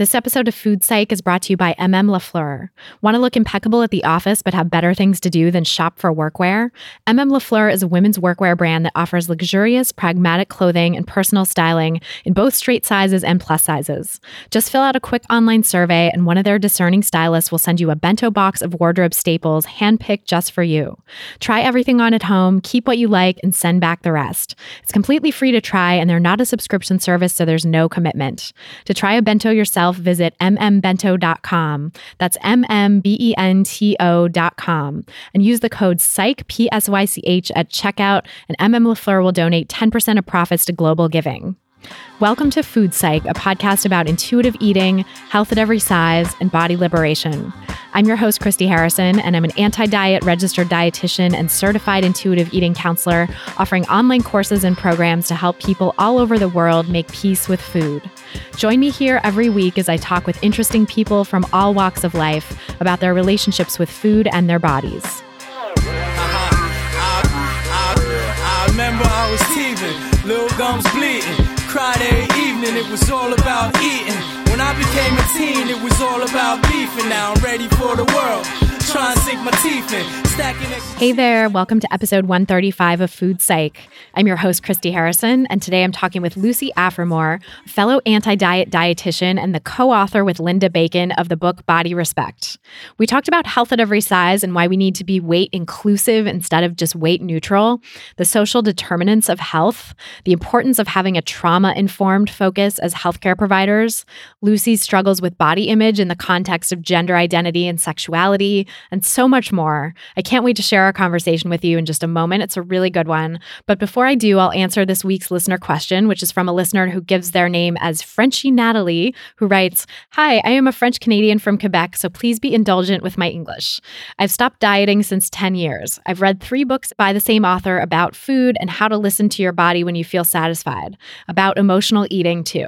This episode of Food Psych is brought to you by MM LaFleur. Want to look impeccable at the office but have better things to do than shop for workwear? MM LaFleur is a women's workwear brand that offers luxurious, pragmatic clothing and personal styling in both straight sizes and plus sizes. Just fill out a quick online survey, and one of their discerning stylists will send you a bento box of wardrobe staples handpicked just for you. Try everything on at home, keep what you like, and send back the rest. It's completely free to try, and they're not a subscription service, so there's no commitment. To try a bento yourself, visit mmbento.com. That's M-M-B-E-N-T-O.com. And use the code PSYCH, P-S-Y-C-H at checkout, and MM LaFleur will donate 10% of profits to global giving. Welcome to Food Psych, a podcast about intuitive eating, health at every size, and body liberation. I'm your host, Christy Harrison, and I'm an anti diet registered dietitian and certified intuitive eating counselor, offering online courses and programs to help people all over the world make peace with food. Join me here every week as I talk with interesting people from all walks of life about their relationships with food and their bodies. Uh-huh. I remember I was teething, little gums bleeding. Every evening, it was all about eating. When I became a teen, it was all about beefing. Now I'm ready for the world. Hey there, welcome to episode 135 of Food Psych. I'm your host, Christy Harrison, and today I'm talking with Lucy Aphramor, fellow anti diet dietitian and the co author with Linda Bacon of the book Body Respect. We talked about health at every size and why we need to be weight inclusive instead of just weight neutral, the social determinants of health, the importance of having a trauma informed focus as healthcare providers, Lucy's struggles with body image in the context of gender identity and sexuality, and so much more. I can't wait to share our conversation with you in just a moment. It's a really good one. But before I do, I'll answer this week's listener question, which is from a listener who gives their name as Frenchy Natalie, who writes Hi, I am a French Canadian from Quebec, so please be indulgent with my English. I've stopped dieting since 10 years. I've read three books by the same author about food and how to listen to your body when you feel satisfied, about emotional eating, too.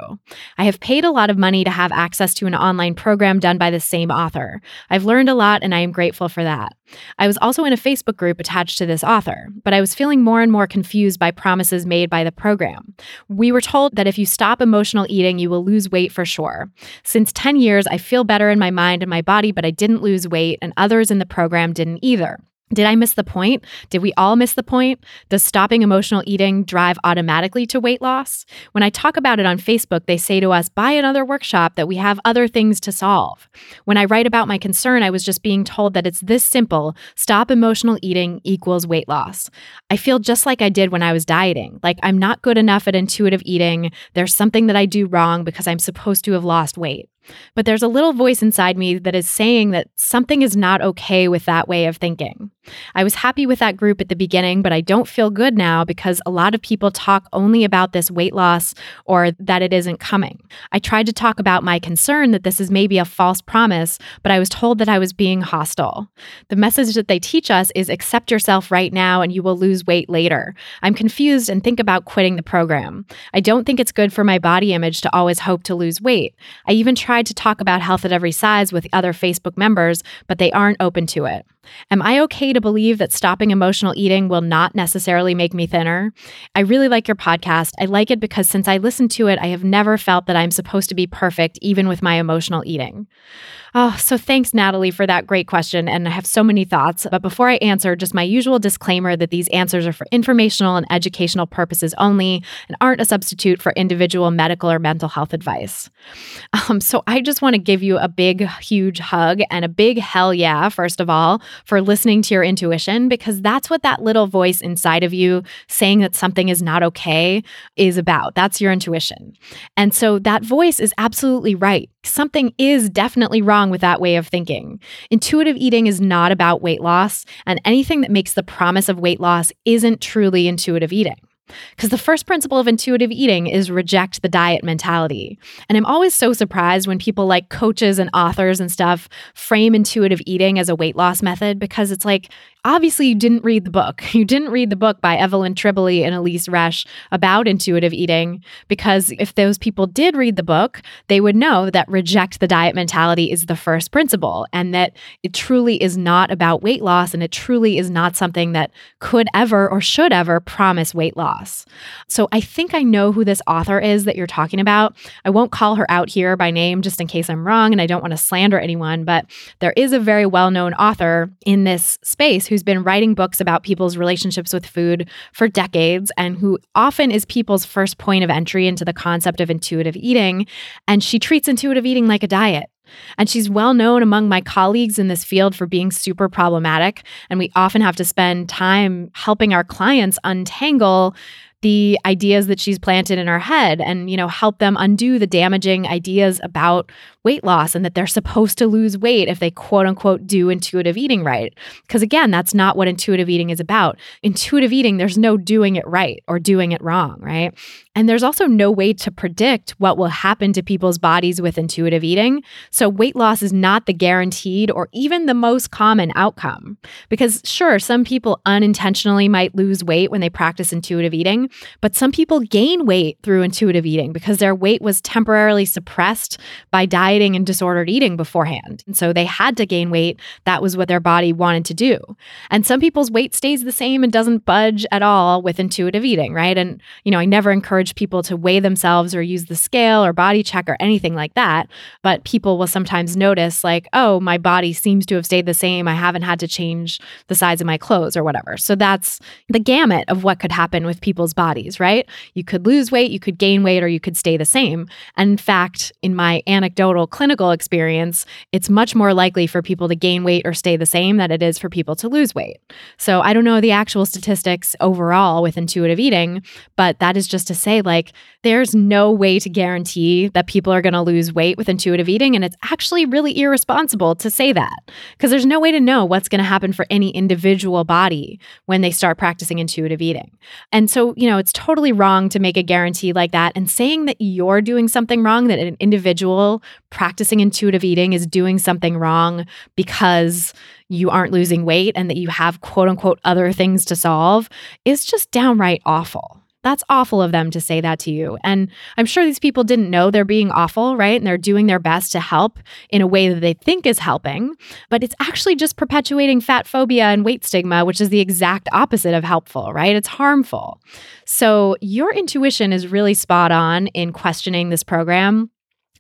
I have paid a lot of money to have access to an online program done by the same author. I've learned a lot and I am grateful for that. I was also in a Facebook group attached to this author, but I was feeling more and more confused by promises made by the program. We were told that if you stop emotional eating, you will lose weight for sure. Since 10 years, I feel better in my mind and my body, but I didn't lose weight, and others in the program didn't either. Did I miss the point? Did we all miss the point? Does stopping emotional eating drive automatically to weight loss? When I talk about it on Facebook, they say to us, buy another workshop, that we have other things to solve. When I write about my concern, I was just being told that it's this simple stop emotional eating equals weight loss. I feel just like I did when I was dieting, like I'm not good enough at intuitive eating. There's something that I do wrong because I'm supposed to have lost weight. But there's a little voice inside me that is saying that something is not okay with that way of thinking. I was happy with that group at the beginning, but I don't feel good now because a lot of people talk only about this weight loss or that it isn't coming. I tried to talk about my concern that this is maybe a false promise, but I was told that I was being hostile. The message that they teach us is accept yourself right now and you will lose weight later. I'm confused and think about quitting the program. I don't think it's good for my body image to always hope to lose weight. I even tried to talk about health at every size with other Facebook members, but they aren't open to it. Am I okay to believe that stopping emotional eating will not necessarily make me thinner? I really like your podcast. I like it because since I listened to it, I have never felt that I'm supposed to be perfect, even with my emotional eating. Oh, so thanks, Natalie, for that great question. And I have so many thoughts. But before I answer, just my usual disclaimer that these answers are for informational and educational purposes only and aren't a substitute for individual medical or mental health advice. Um, so I just want to give you a big, huge hug and a big hell yeah, first of all, for listening to your intuition, because that's what that little voice inside of you saying that something is not okay is about. That's your intuition. And so that voice is absolutely right. Something is definitely wrong with that way of thinking. Intuitive eating is not about weight loss, and anything that makes the promise of weight loss isn't truly intuitive eating. Because the first principle of intuitive eating is reject the diet mentality. And I'm always so surprised when people like coaches and authors and stuff frame intuitive eating as a weight loss method because it's like, obviously, you didn't read the book. You didn't read the book by Evelyn Tribole and Elyse Resch about intuitive eating because if those people did read the book, they would know that reject the diet mentality is the first principle and that it truly is not about weight loss and it truly is not something that could ever or should ever promise weight loss. So I think I know who this author is that you're talking about. I won't call her out here by name just in case I'm wrong and I don't want to slander anyone, but there is a very well known author in this space who's been writing books about people's relationships with food for decades and who often is people's first point of entry into the concept of intuitive eating. And she treats intuitive eating like a diet. And she's well known among my colleagues in this field for being super problematic. And we often have to spend time helping our clients untangle the ideas that she's planted in our head and you know help them undo the damaging ideas about weight loss and that they're supposed to lose weight if they quote unquote do intuitive eating right. Because again that's not what intuitive eating is about. Intuitive eating there's no doing it right or doing it wrong right? And there's also no way to predict what will happen to people's bodies with intuitive eating. So weight loss is not the guaranteed or even the most common outcome. Because sure some people unintentionally might lose weight when they practice intuitive eating but some people gain weight through intuitive eating because their weight was temporarily suppressed by dieting and disordered eating beforehand. And so they had to gain weight. That was what their body wanted to do. And some people's weight stays the same and doesn't budge at all with intuitive eating, right? And, you know, I never encourage people to weigh themselves or use the scale or body check or anything like that. But people will sometimes notice, like, oh, my body seems to have stayed the same. I haven't had to change the size of my clothes or whatever. So that's the gamut of what could happen with people's bodies right? You could lose weight, you could gain weight, or you could stay the same. And in fact, in my anecdotal clinical experience, it's much more likely for people to gain weight or stay the same than it is for people to lose weight. So I don't know the actual statistics overall with intuitive eating, but that is just to say, like, there's no way to guarantee that people are going to lose weight with intuitive eating. And it's actually really irresponsible to say that because there's no way to know what's going to happen for any individual body when they start practicing intuitive eating. And so, you know, know, it's totally wrong to make a guarantee like that. And saying that you're doing something wrong, that an individual practicing intuitive eating is doing something wrong because you aren't losing weight and that you have quote unquote other things to solve is just downright awful. That's awful of them to say that to you. And I'm sure these people didn't know they're being awful, right? And they're doing their best to help in a way that they think is helping. But it's actually just perpetuating fat phobia and weight stigma, which is the exact opposite of helpful, right? It's harmful. So your intuition is really spot on in questioning this program.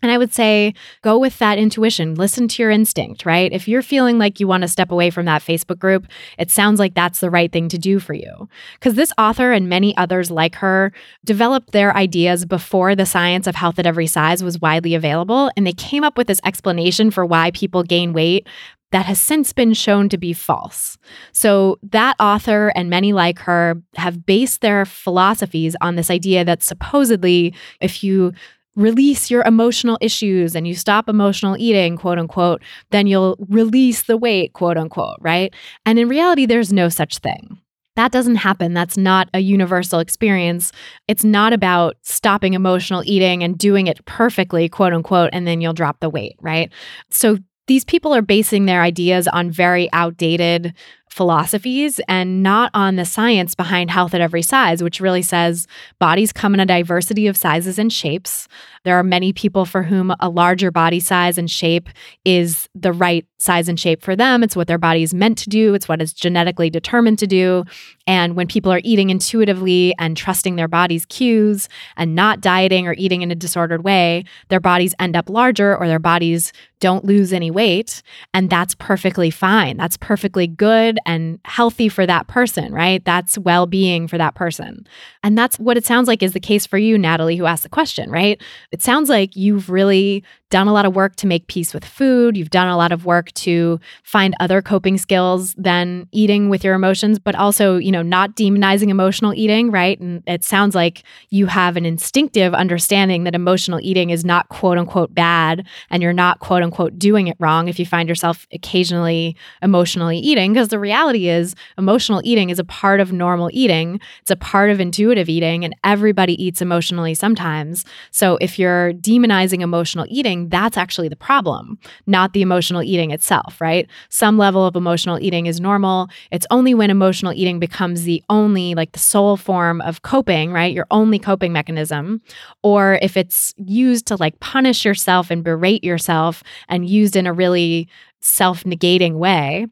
And I would say go with that intuition, listen to your instinct, right? If you're feeling like you want to step away from that Facebook group, it sounds like that's the right thing to do for you. Because this author and many others like her developed their ideas before the science of health at every size was widely available. And they came up with this explanation for why people gain weight that has since been shown to be false. So, that author and many like her have based their philosophies on this idea that supposedly, if you release your emotional issues and you stop emotional eating, quote unquote, then you'll release the weight, quote unquote, right? And in reality, there's no such thing. That doesn't happen. That's not a universal experience. It's not about stopping emotional eating and doing it perfectly, quote unquote, and then you'll drop the weight, right? So these people are basing their ideas on very outdated philosophies and not on the science behind health at every size, which really says bodies come in a diversity of sizes and shapes. There are many people for whom a larger body size and shape is the right size and shape for them. It's what their body is meant to do, it's what is genetically determined to do. And when people are eating intuitively and trusting their body's cues and not dieting or eating in a disordered way, their bodies end up larger or their bodies don't lose any weight. And that's perfectly fine. That's perfectly good and healthy for that person, right? That's well being for that person. And that's what it sounds like is the case for you, Natalie, who asked the question, right? It sounds like you've really done a lot of work to make peace with food. You've done a lot of work to find other coping skills than eating with your emotions, but also, you know, not demonizing emotional eating, right? And it sounds like you have an instinctive understanding that emotional eating is not quote unquote bad and you're not quote unquote doing it wrong if you find yourself occasionally emotionally eating. Because the reality is, emotional eating is a part of normal eating, it's a part of intuitive eating, and everybody eats emotionally sometimes. So if you're demonizing emotional eating, that's actually the problem, not the emotional eating itself, right? Some level of emotional eating is normal. It's only when emotional eating becomes the only, like the sole form of coping, right? Your only coping mechanism. Or if it's used to like punish yourself and berate yourself and used in a really self negating way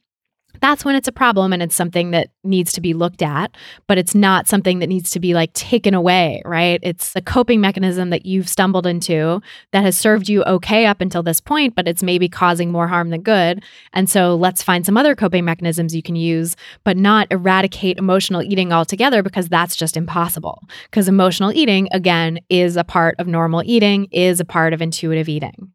that's when it's a problem and it's something that needs to be looked at, but it's not something that needs to be like taken away, right? It's a coping mechanism that you've stumbled into that has served you okay up until this point, but it's maybe causing more harm than good. And so let's find some other coping mechanisms you can use, but not eradicate emotional eating altogether because that's just impossible. Because emotional eating, again, is a part of normal eating, is a part of intuitive eating.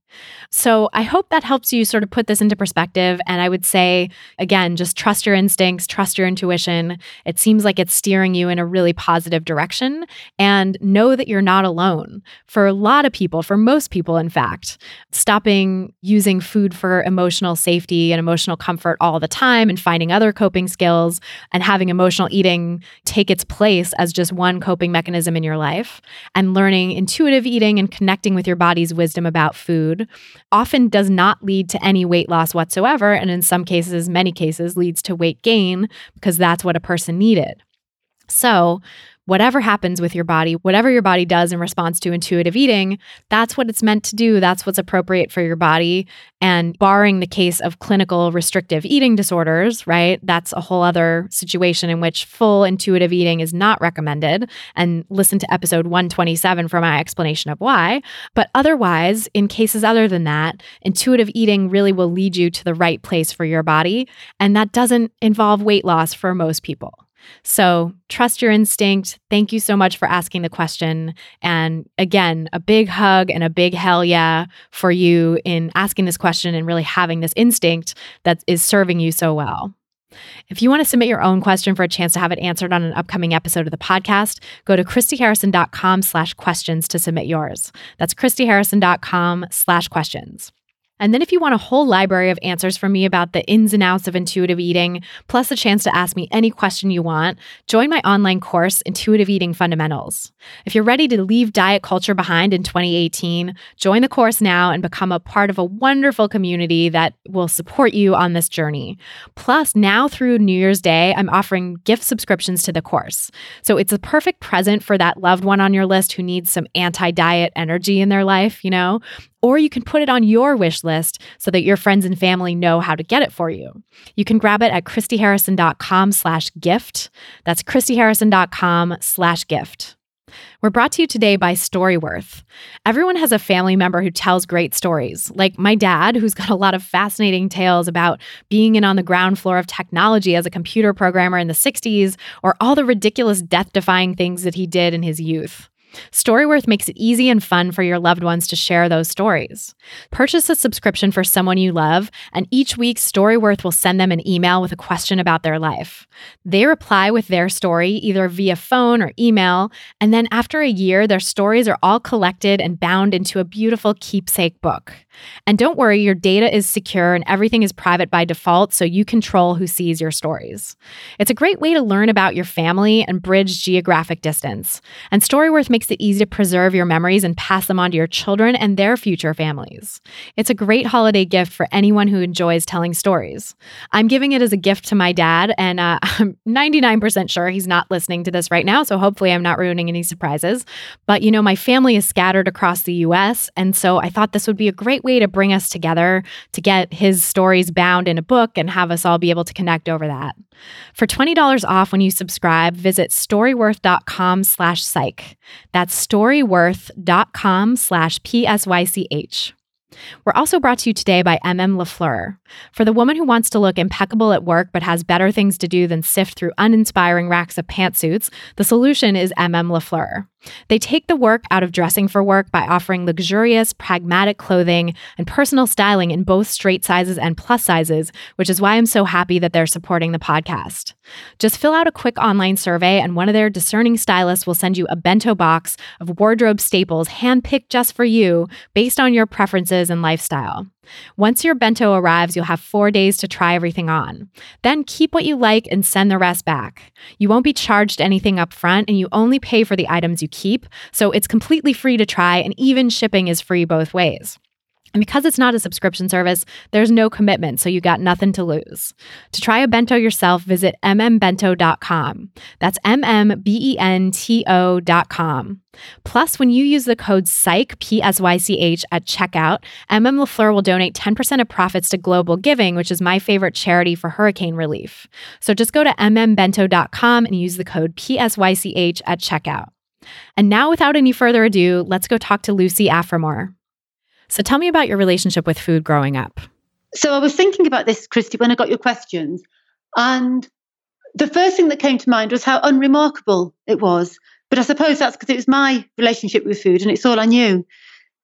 So I hope that helps you sort of put this into perspective. And I would say, again, just trust your instincts, trust your intuition. It seems like it's steering you in a really positive direction. And know that you're not alone. For a lot of people, for most people, in fact, stopping using food for emotional safety and emotional comfort all the time and finding other coping skills and having emotional eating take its place as just one coping mechanism in your life and learning intuitive eating and connecting with your body's wisdom about food often does not lead to any weight loss whatsoever. And in some cases, many cases, leads to weight gain because that's what a person needed. So, whatever happens with your body, whatever your body does in response to intuitive eating, that's what it's meant to do. That's what's appropriate for your body. And barring the case of clinical restrictive eating disorders, right? That's a whole other situation in which full intuitive eating is not recommended. And listen to episode 127 for my explanation of why. But otherwise, in cases other than that, intuitive eating really will lead you to the right place for your body. And that doesn't involve weight loss for most people. So trust your instinct. Thank you so much for asking the question. And again, a big hug and a big hell yeah for you in asking this question and really having this instinct that is serving you so well. If you want to submit your own question for a chance to have it answered on an upcoming episode of the podcast, go to christyharrison.com slash questions to submit yours. That's christyharrison.com slash questions. And then, if you want a whole library of answers from me about the ins and outs of intuitive eating, plus a chance to ask me any question you want, join my online course, Intuitive Eating Fundamentals. If you're ready to leave diet culture behind in 2018, join the course now and become a part of a wonderful community that will support you on this journey. Plus, now through New Year's Day, I'm offering gift subscriptions to the course. So it's a perfect present for that loved one on your list who needs some anti diet energy in their life, you know? Or you can put it on your wish list so that your friends and family know how to get it for you. You can grab it at christyharrison.com slash gift. That's christyharrison.com slash gift. We're brought to you today by Storyworth. Everyone has a family member who tells great stories, like my dad, who's got a lot of fascinating tales about being in on the ground floor of technology as a computer programmer in the 60s, or all the ridiculous death defying things that he did in his youth. Storyworth makes it easy and fun for your loved ones to share those stories. Purchase a subscription for someone you love, and each week Storyworth will send them an email with a question about their life. They reply with their story either via phone or email, and then after a year, their stories are all collected and bound into a beautiful keepsake book. And don't worry, your data is secure and everything is private by default, so you control who sees your stories. It's a great way to learn about your family and bridge geographic distance. And Storyworth makes it easy to preserve your memories and pass them on to your children and their future families. It's a great holiday gift for anyone who enjoys telling stories. I'm giving it as a gift to my dad, and uh, I'm 99% sure he's not listening to this right now, so hopefully I'm not ruining any surprises. But you know, my family is scattered across the US, and so I thought this would be a great way to bring us together to get his stories bound in a book and have us all be able to connect over that. For $20 off when you subscribe, visit storyworth.com slash psych. That's storyworth.com slash P-S-Y-C-H. We're also brought to you today by MM LaFleur. For the woman who wants to look impeccable at work but has better things to do than sift through uninspiring racks of pantsuits, the solution is MM LaFleur. They take the work out of dressing for work by offering luxurious, pragmatic clothing and personal styling in both straight sizes and plus sizes, which is why I'm so happy that they're supporting the podcast. Just fill out a quick online survey, and one of their discerning stylists will send you a bento box of wardrobe staples handpicked just for you based on your preferences and lifestyle. Once your bento arrives, you'll have four days to try everything on. Then keep what you like and send the rest back. You won't be charged anything up front, and you only pay for the items you keep, so it's completely free to try, and even shipping is free both ways. And because it's not a subscription service, there's no commitment, so you got nothing to lose. To try a bento yourself, visit mmbento.com. That's M M B E N T O.com. Plus, when you use the code PSYCH, P S Y C H, at checkout, MM LaFleur will donate 10% of profits to Global Giving, which is my favorite charity for hurricane relief. So just go to mmbento.com and use the code PSYCH at checkout. And now, without any further ado, let's go talk to Lucy Aphramor. So tell me about your relationship with food growing up. So I was thinking about this, Christy, when I got your questions. And the first thing that came to mind was how unremarkable it was. But I suppose that's because it was my relationship with food and it's all I knew.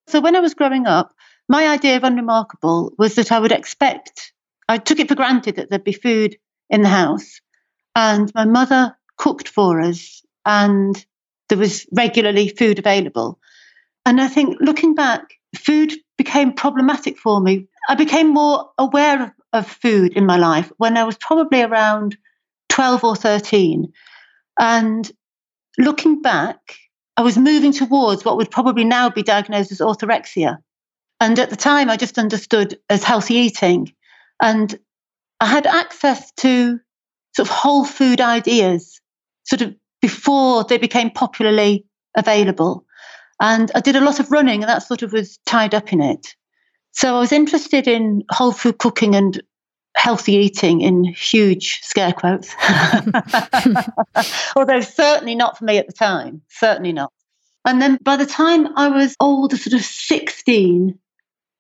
So when I was growing up, my idea of unremarkable was that I would expect, I took it for granted that there'd be food in the house. And my mother cooked for us and there was regularly food available. And I think looking back, food became problematic for me. I became more aware of, of food in my life when I was probably around 12 or 13. And looking back, I was moving towards what would probably now be diagnosed as orthorexia. And at the time, I just understood as healthy eating. And I had access to sort of whole food ideas sort of before they became popularly available. And I did a lot of running, and that sort of was tied up in it. So I was interested in whole food cooking and healthy eating in huge scare quotes. Although certainly not for me at the time, certainly not. And then by the time I was older, sort of 16,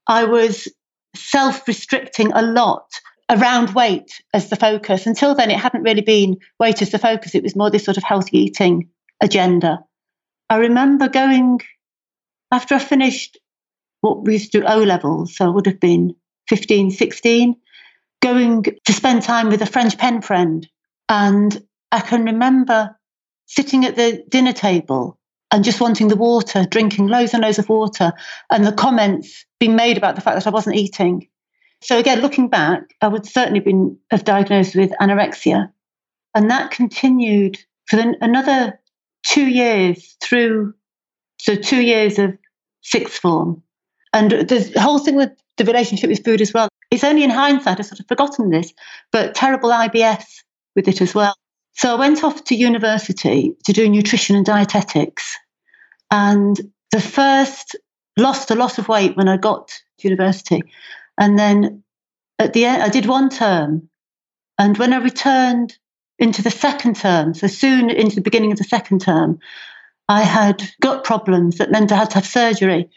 I was self restricting a lot around weight as the focus. Until then, it hadn't really been weight as the focus, it was more this sort of healthy eating agenda. I remember going after I finished what we used to do O levels, so I would have been 15, 16, going to spend time with a French pen friend. And I can remember sitting at the dinner table and just wanting the water, drinking loads and loads of water, and the comments being made about the fact that I wasn't eating. So again, looking back, I would certainly been have diagnosed with anorexia, and that continued for another two years through so two years of sixth form. And the whole thing with the relationship with food as well, it's only in hindsight I've sort of forgotten this, but terrible IBS with it as well. So I went off to university to do nutrition and dietetics. And the first lost a lot of weight when I got to university. And then at the end, I did one term. And when I returned into the second term, so soon into the beginning of the second term, I had gut problems that meant I had to have surgery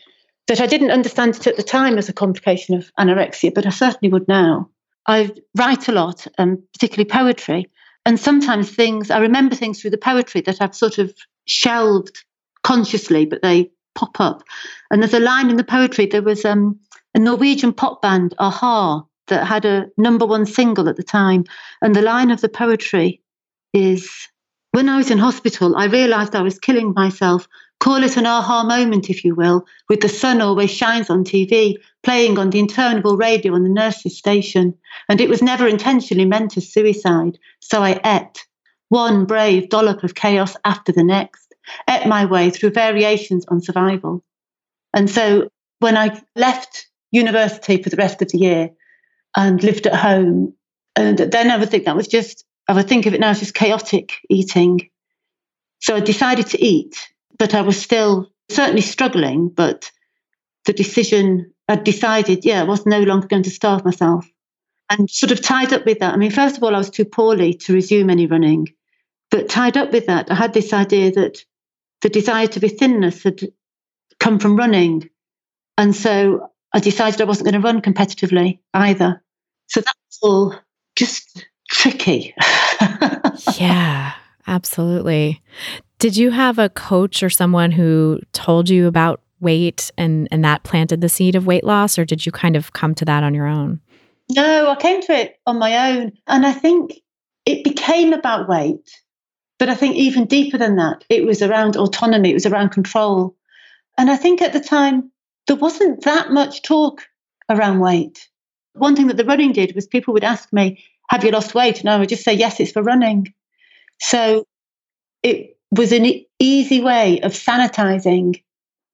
that I didn't understand it at the time as a complication of anorexia, but I certainly would now. I write a lot, um, particularly poetry, and sometimes things, I remember things through the poetry that I've sort of shelved consciously, but they pop up. And there's a line in the poetry, there was um, a Norwegian pop band, a-ha, that had a number one single at the time. And the line of the poetry is when I was in hospital, I realized I was killing myself. Call it an aha moment, if you will, with the sun always shines on TV, playing on the interminable radio on the nurse's station. And it was never intentionally meant as suicide. So I ate one brave dollop of chaos after the next, ate my way through variations on survival. And so when I left university for the rest of the year and lived at home, and then I would think that was just I would think of it now as just chaotic eating. So I decided to eat, but I was still certainly struggling. But the decision I decided, yeah, I was no longer going to starve myself. And sort of tied up with that, I mean, first of all, I was too poorly to resume any running. But tied up with that, I had this idea that the desire to be thinness had come from running. And so I decided I wasn't going to run competitively either. So that was all just tricky. yeah, absolutely. Did you have a coach or someone who told you about weight and and that planted the seed of weight loss or did you kind of come to that on your own? No, I came to it on my own and I think it became about weight. But I think even deeper than that, it was around autonomy, it was around control. And I think at the time there wasn't that much talk around weight. One thing that the running did was people would ask me, have you lost weight? And I would just say, yes, it's for running. So it was an easy way of sanitizing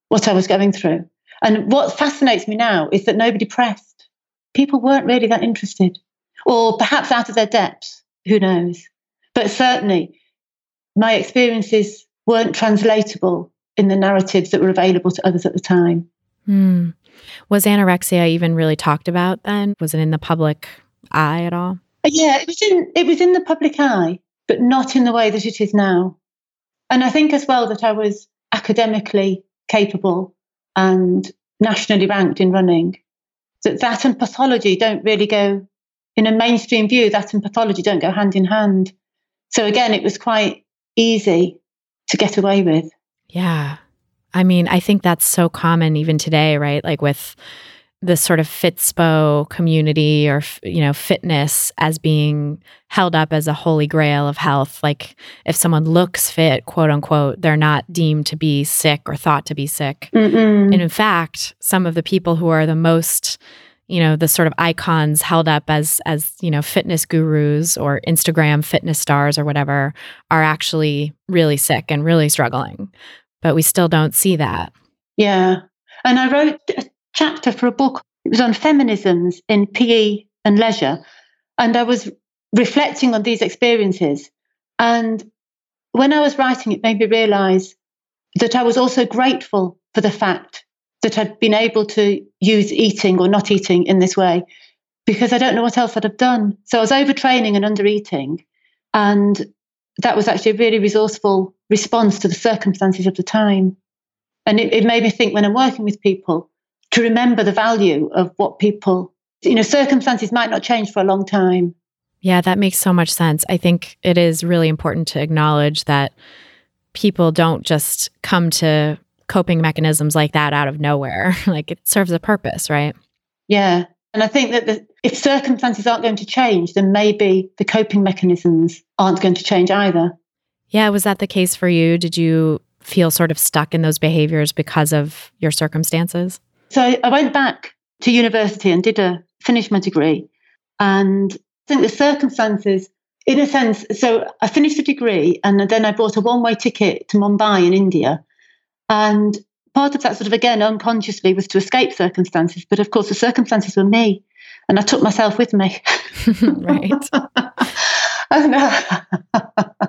what I was going through. And what fascinates me now is that nobody pressed. People weren't really that interested, or perhaps out of their depths. Who knows? But certainly, my experiences weren't translatable in the narratives that were available to others at the time. Hmm. Was anorexia even really talked about then? Was it in the public eye at all? Yeah, it was in it was in the public eye, but not in the way that it is now. And I think as well that I was academically capable and nationally ranked in running. That that and pathology don't really go in a mainstream view. That and pathology don't go hand in hand. So again, it was quite easy to get away with. Yeah. I mean, I think that's so common even today, right? Like with the sort of Fitspo community or you know fitness as being held up as a holy grail of health. Like if someone looks fit, quote unquote, they're not deemed to be sick or thought to be sick. Mm-mm. And in fact, some of the people who are the most you know the sort of icons held up as as you know fitness gurus or Instagram fitness stars or whatever are actually really sick and really struggling but we still don't see that. Yeah. And I wrote a chapter for a book, it was on feminisms in PE and leisure. And I was reflecting on these experiences. And when I was writing, it made me realize that I was also grateful for the fact that I'd been able to use eating or not eating in this way because I don't know what else I'd have done. So I was overtraining and undereating. And that was actually a really resourceful response to the circumstances of the time. And it, it made me think when I'm working with people to remember the value of what people, you know, circumstances might not change for a long time. Yeah, that makes so much sense. I think it is really important to acknowledge that people don't just come to coping mechanisms like that out of nowhere. like it serves a purpose, right? Yeah. And I think that the, if circumstances aren't going to change, then maybe the coping mechanisms aren't going to change either. Yeah, was that the case for you? Did you feel sort of stuck in those behaviors because of your circumstances? So I went back to university and did a finished my degree. And I think the circumstances, in a sense, so I finished the degree and then I bought a one way ticket to Mumbai in India. And part of that, sort of again, unconsciously, was to escape circumstances. But of course, the circumstances were me. And I took myself with me. right. and, uh,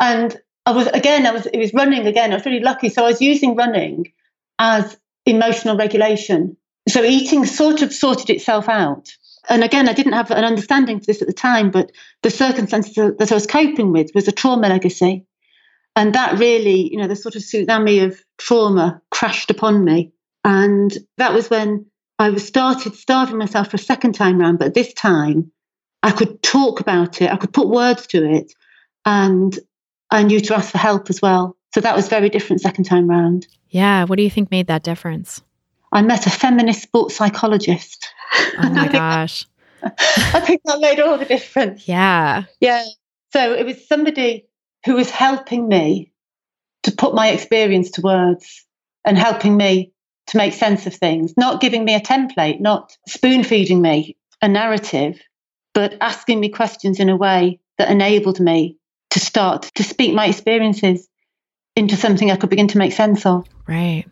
and I was again, I was it was running again. I was really lucky. So I was using running as emotional regulation. So eating sort of sorted itself out. And again, I didn't have an understanding for this at the time, but the circumstances that I was coping with was a trauma legacy. And that really, you know, the sort of tsunami of trauma crashed upon me. And that was when I was started starving myself for a second time round. But this time I could talk about it, I could put words to it. And I knew to ask for help as well. So that was very different second time round. Yeah. What do you think made that difference? I met a feminist sports psychologist. Oh my gosh. I think that made all the difference. Yeah. Yeah. So it was somebody who was helping me to put my experience to words and helping me to make sense of things, not giving me a template, not spoon feeding me a narrative, but asking me questions in a way that enabled me to start to speak my experiences into something I could begin to make sense of. Right.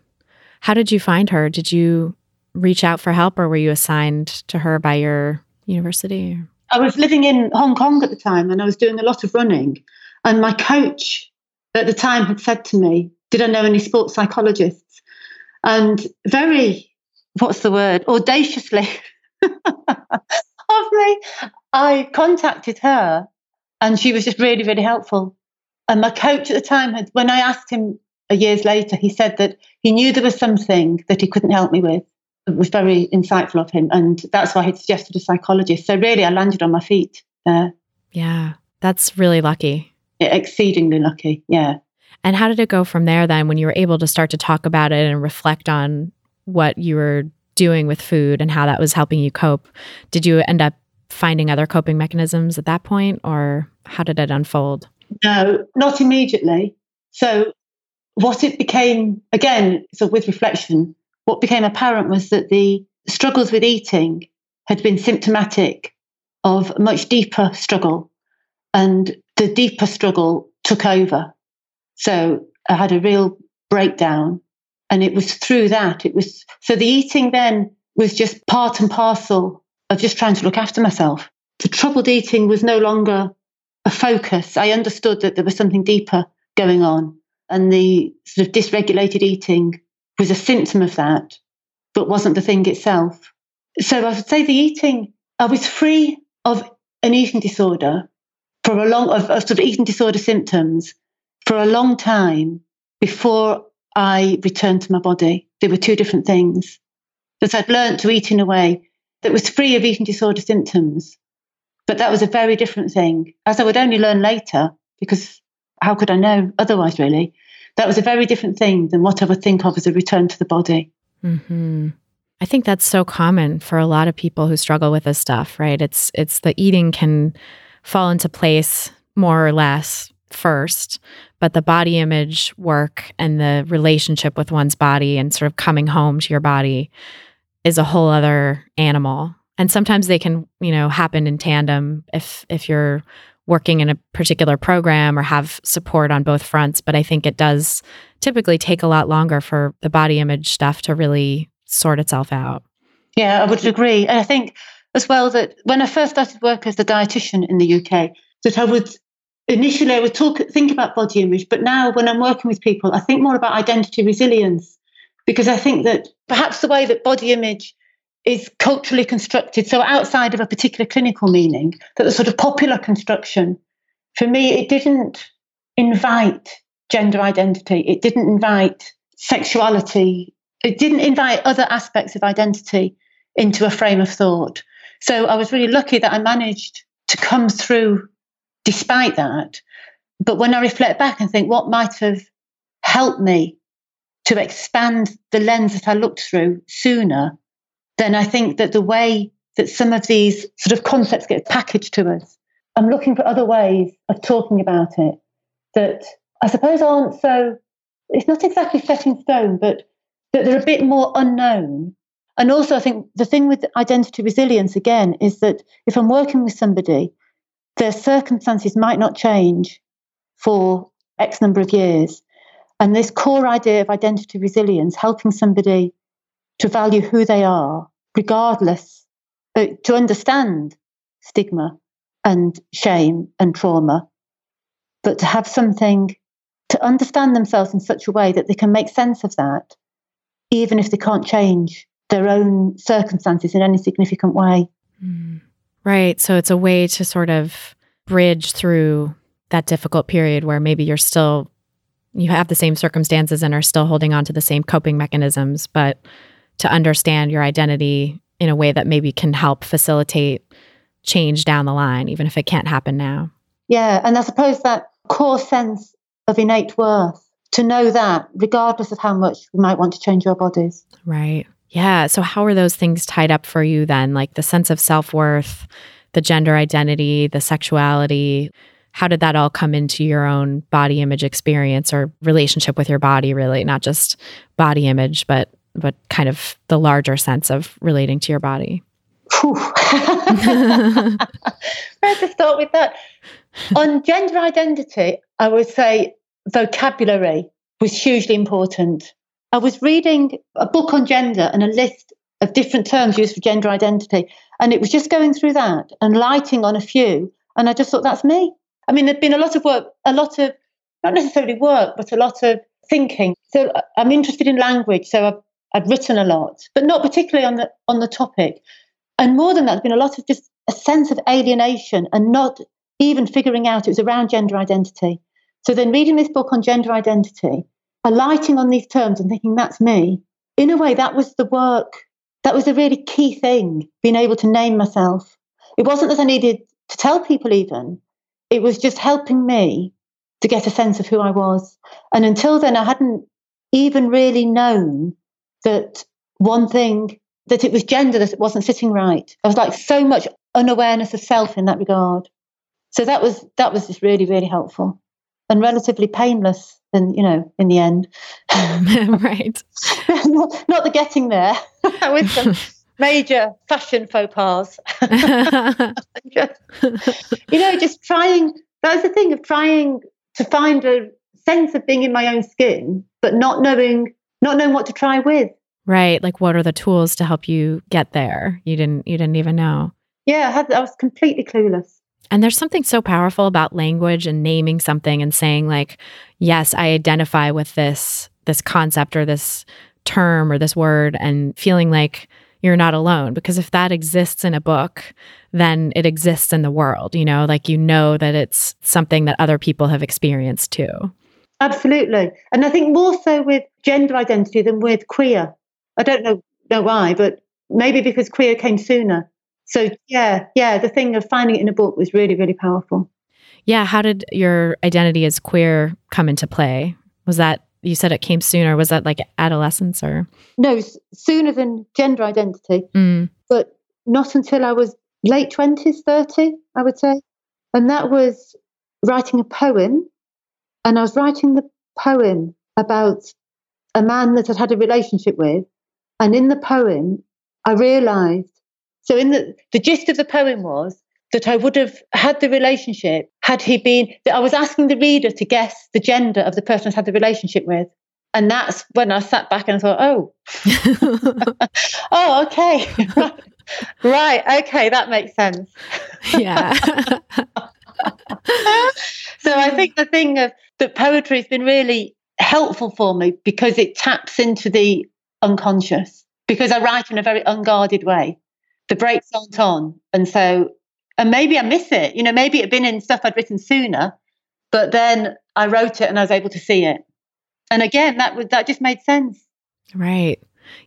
How did you find her? Did you reach out for help or were you assigned to her by your university? I was living in Hong Kong at the time and I was doing a lot of running. And my coach at the time had said to me, Did I know any sports psychologists? And very, what's the word, audaciously of me, I contacted her and she was just really, really helpful. And my coach at the time had, when I asked him years later, he said that he knew there was something that he couldn't help me with. It was very insightful of him. And that's why he suggested a psychologist. So really, I landed on my feet there. Yeah, that's really lucky. Yeah, exceedingly lucky. Yeah. And how did it go from there then when you were able to start to talk about it and reflect on what you were doing with food and how that was helping you cope? Did you end up finding other coping mechanisms at that point, or how did it unfold? No, not immediately. So, what it became, again, so with reflection, what became apparent was that the struggles with eating had been symptomatic of much deeper struggle. And the deeper struggle took over. So, I had a real breakdown And it was through that. It was so the eating then was just part and parcel of just trying to look after myself. The troubled eating was no longer a focus. I understood that there was something deeper going on. And the sort of dysregulated eating was a symptom of that, but wasn't the thing itself. So I would say the eating, I was free of an eating disorder for a long, of, of sort of eating disorder symptoms for a long time before I returned to my body. They were two different things. That I'd learned to eat in a way that was free of eating disorder symptoms. But that was a very different thing, as I would only learn later, because how could I know otherwise, really? That was a very different thing than what I would think of as a return to the body. Mm-hmm. I think that's so common for a lot of people who struggle with this stuff, right? It's it's the eating can fall into place more or less first, but the body image work and the relationship with one's body and sort of coming home to your body is a whole other animal. And sometimes they can, you know, happen in tandem if if you're working in a particular program or have support on both fronts, but I think it does typically take a lot longer for the body image stuff to really sort itself out. Yeah, I would agree. And I think as well that when I first started work as a dietitian in the UK, that I would initially I would talk think about body image, but now when I'm working with people, I think more about identity resilience because I think that perhaps the way that body image is culturally constructed, so outside of a particular clinical meaning, that the sort of popular construction, for me, it didn't invite gender identity, it didn't invite sexuality, it didn't invite other aspects of identity into a frame of thought. So I was really lucky that I managed to come through despite that. But when I reflect back and think what might have helped me to expand the lens that I looked through sooner, then I think that the way that some of these sort of concepts get packaged to us, I'm looking for other ways of talking about it that I suppose aren't so, it's not exactly set in stone, but that they're a bit more unknown. And also, I think the thing with identity resilience again is that if I'm working with somebody, their circumstances might not change for X number of years. And this core idea of identity resilience, helping somebody to value who they are, regardless, uh, to understand stigma and shame and trauma, but to have something to understand themselves in such a way that they can make sense of that, even if they can't change their own circumstances in any significant way. Mm. Right. So it's a way to sort of bridge through that difficult period where maybe you're still you have the same circumstances and are still holding on to the same coping mechanisms, but to understand your identity in a way that maybe can help facilitate change down the line, even if it can't happen now. Yeah. And I suppose that core sense of innate worth, to know that regardless of how much we might want to change our bodies. Right. Yeah. So, how are those things tied up for you then? Like the sense of self worth, the gender identity, the sexuality. How did that all come into your own body image experience or relationship with your body, really? Not just body image, but but kind of the larger sense of relating to your body. To start with that? On gender identity, I would say vocabulary was hugely important. I was reading a book on gender and a list of different terms used for gender identity, and it was just going through that and lighting on a few. And I just thought, that's me. I mean, there'd been a lot of work, a lot of, not necessarily work, but a lot of thinking. So uh, I'm interested in language. So I've I'd written a lot, but not particularly on the on the topic. And more than that, there's been a lot of just a sense of alienation and not even figuring out it was around gender identity. So then reading this book on gender identity, alighting on these terms and thinking that's me, in a way that was the work, that was a really key thing, being able to name myself. It wasn't that I needed to tell people even, it was just helping me to get a sense of who I was. And until then I hadn't even really known that one thing that it was gender that it wasn't sitting right. I was like so much unawareness of self in that regard. So that was that was just really really helpful and relatively painless. And you know, in the end, right? not, not, the getting there with some major fashion faux pas. you know, just trying. That was the thing of trying to find a sense of being in my own skin, but not knowing not knowing what to try with. Right. Like what are the tools to help you get there? You didn't you didn't even know. Yeah, I, had, I was completely clueless. And there's something so powerful about language and naming something and saying like, yes, I identify with this this concept or this term or this word and feeling like you're not alone because if that exists in a book, then it exists in the world, you know, like you know that it's something that other people have experienced too. Absolutely. And I think more so with gender identity than with queer. I don't know know why, but maybe because queer came sooner. So yeah, yeah, the thing of finding it in a book was really, really powerful. Yeah. How did your identity as queer come into play? Was that you said it came sooner? Was that like adolescence or? No, sooner than gender identity, mm. but not until I was late twenties, thirty, I would say, and that was writing a poem, and I was writing the poem about a man that I'd had a relationship with, and in the poem, I realised. So, in the the gist of the poem was that I would have had the relationship had he been, that I was asking the reader to guess the gender of the person I had the relationship with. And that's when I sat back and I thought, oh, oh, okay. right. Okay. That makes sense. yeah. so I think the thing of that poetry has been really helpful for me because it taps into the unconscious because I write in a very unguarded way. The brakes aren't on. And so and maybe I miss it. You know, maybe it had been in stuff I'd written sooner, but then I wrote it and I was able to see it. And again, that was that just made sense. Right.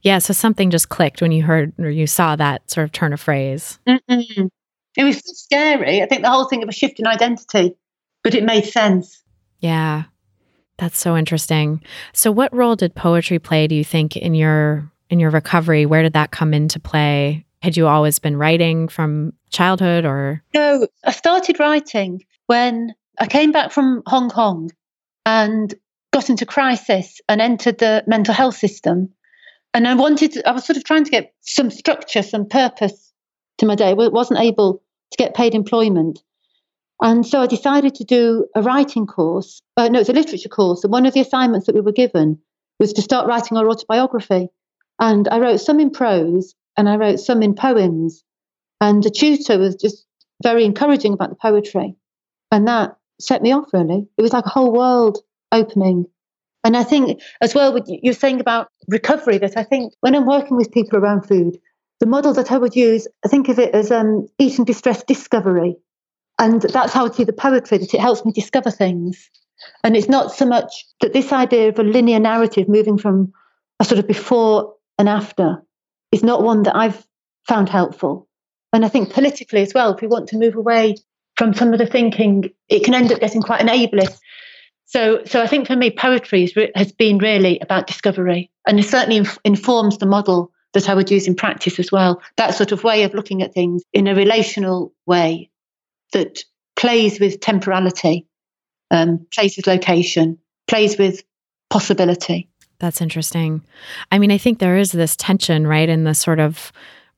Yeah. So something just clicked when you heard or you saw that sort of turn of phrase. Mm-mm. It was so scary. I think the whole thing of a shift in identity, but it made sense. Yeah. That's so interesting. So what role did poetry play, do you think, in your in your recovery? Where did that come into play? Had you always been writing from childhood or? No, I started writing when I came back from Hong Kong and got into crisis and entered the mental health system. And I wanted, I was sort of trying to get some structure, some purpose to my day. Well, wasn't able to get paid employment. And so I decided to do a writing course. Uh, no, it's a literature course. And one of the assignments that we were given was to start writing our autobiography. And I wrote some in prose and I wrote some in poems. And the tutor was just very encouraging about the poetry. And that set me off, really. It was like a whole world opening. And I think, as well, you're saying about recovery, that I think when I'm working with people around food, the model that I would use, I think of it as um, eating distress discovery. And that's how I see the poetry, that it helps me discover things. And it's not so much that this idea of a linear narrative moving from a sort of before and after is not one that I've found helpful. And I think politically as well, if we want to move away from some of the thinking, it can end up getting quite an ableist. So, so I think for me, poetry has been really about discovery, and it certainly inf- informs the model that I would use in practice as well. That sort of way of looking at things in a relational way that plays with temporality, um, plays with location, plays with possibility. That's interesting. I mean, I think there is this tension, right, in the sort of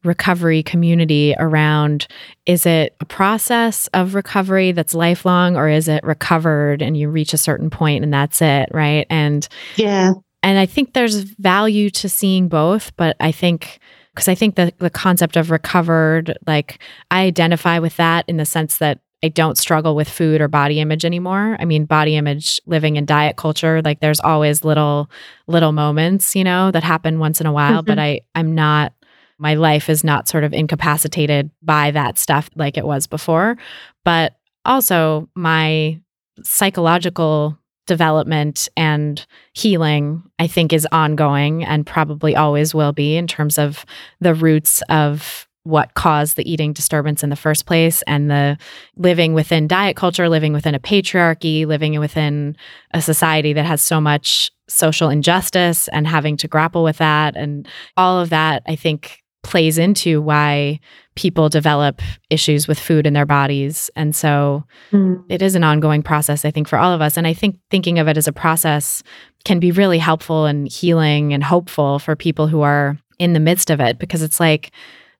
recovery community around is it a process of recovery that's lifelong or is it recovered and you reach a certain point and that's it, right? And yeah. And I think there's value to seeing both, but I think because I think the the concept of recovered, like I identify with that in the sense that I don't struggle with food or body image anymore. I mean, body image living in diet culture, like there's always little little moments, you know, that happen once in a while, mm-hmm. but I I'm not my life is not sort of incapacitated by that stuff like it was before, but also my psychological development and healing I think is ongoing and probably always will be in terms of the roots of what caused the eating disturbance in the first place and the living within diet culture, living within a patriarchy, living within a society that has so much social injustice and having to grapple with that. And all of that, I think, plays into why people develop issues with food in their bodies. And so mm. it is an ongoing process, I think, for all of us. And I think thinking of it as a process can be really helpful and healing and hopeful for people who are in the midst of it because it's like,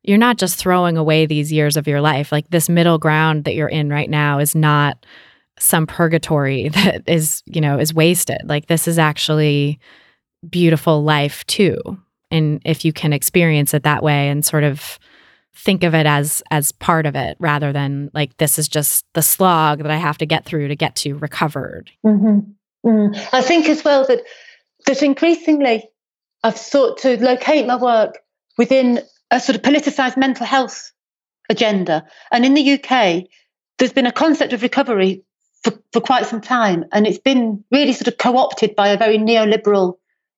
you're not just throwing away these years of your life. Like this middle ground that you're in right now is not some purgatory that is, you know, is wasted. Like this is actually beautiful life too. And if you can experience it that way and sort of think of it as as part of it rather than like this is just the slog that I have to get through to get to recovered. Mm-hmm. Mm. I think as well that that increasingly I've sought to locate my work within a sort of politicized mental health agenda. And in the UK, there's been a concept of recovery for, for quite some time, and it's been really sort of co opted by a very neoliberal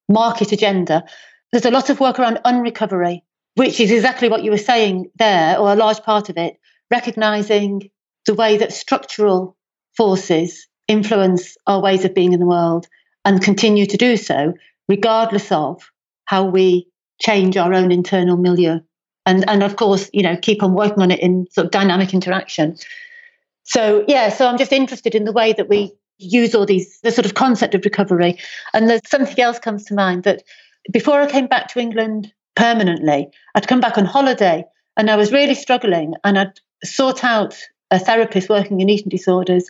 market agenda. There's a lot of work around unrecovery, which is exactly what you were saying there, or a large part of it, recognizing the way that structural forces influence our ways of being in the world and continue to do so, regardless of how we change our own internal milieu. And, and of course, you know, keep on working on it in sort of dynamic interaction. So yeah, so I'm just interested in the way that we use all these the sort of concept of recovery. And there's something else comes to mind that before I came back to England permanently, I'd come back on holiday and I was really struggling and I'd sought out a therapist working in eating disorders.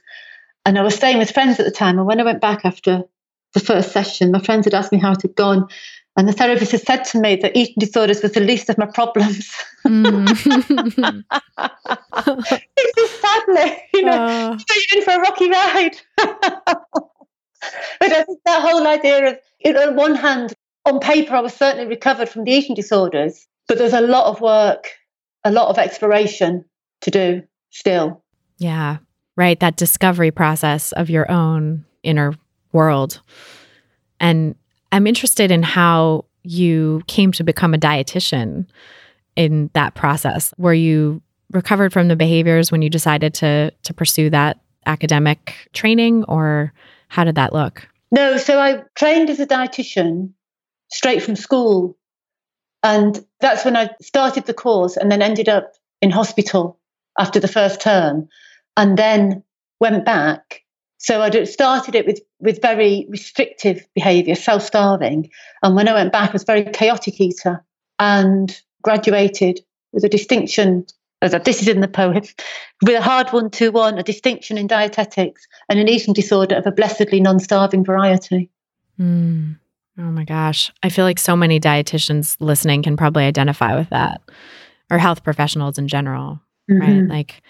And I was staying with friends at the time. And when I went back after the first session, my friends had asked me how it had gone. And the therapist has said to me that eating disorders was the least of my problems. Mm. it's just sadly, you know, uh. you're in for a rocky ride. but I think that whole idea of, you know, on one hand, on paper, I was certainly recovered from the eating disorders, but there's a lot of work, a lot of exploration to do still. Yeah, right. That discovery process of your own inner world. And I'm interested in how you came to become a dietitian in that process. Were you recovered from the behaviors when you decided to to pursue that academic training or how did that look? No, so I trained as a dietitian straight from school. And that's when I started the course and then ended up in hospital after the first term and then went back so I started it with, with very restrictive behaviour, self starving. And when I went back, I was a very chaotic eater and graduated with a distinction. As this is in the poem, with a hard one to one, a distinction in dietetics and an eating disorder of a blessedly non starving variety. Mm. Oh my gosh. I feel like so many dietitians listening can probably identify with that, or health professionals in general, mm-hmm. right? Like,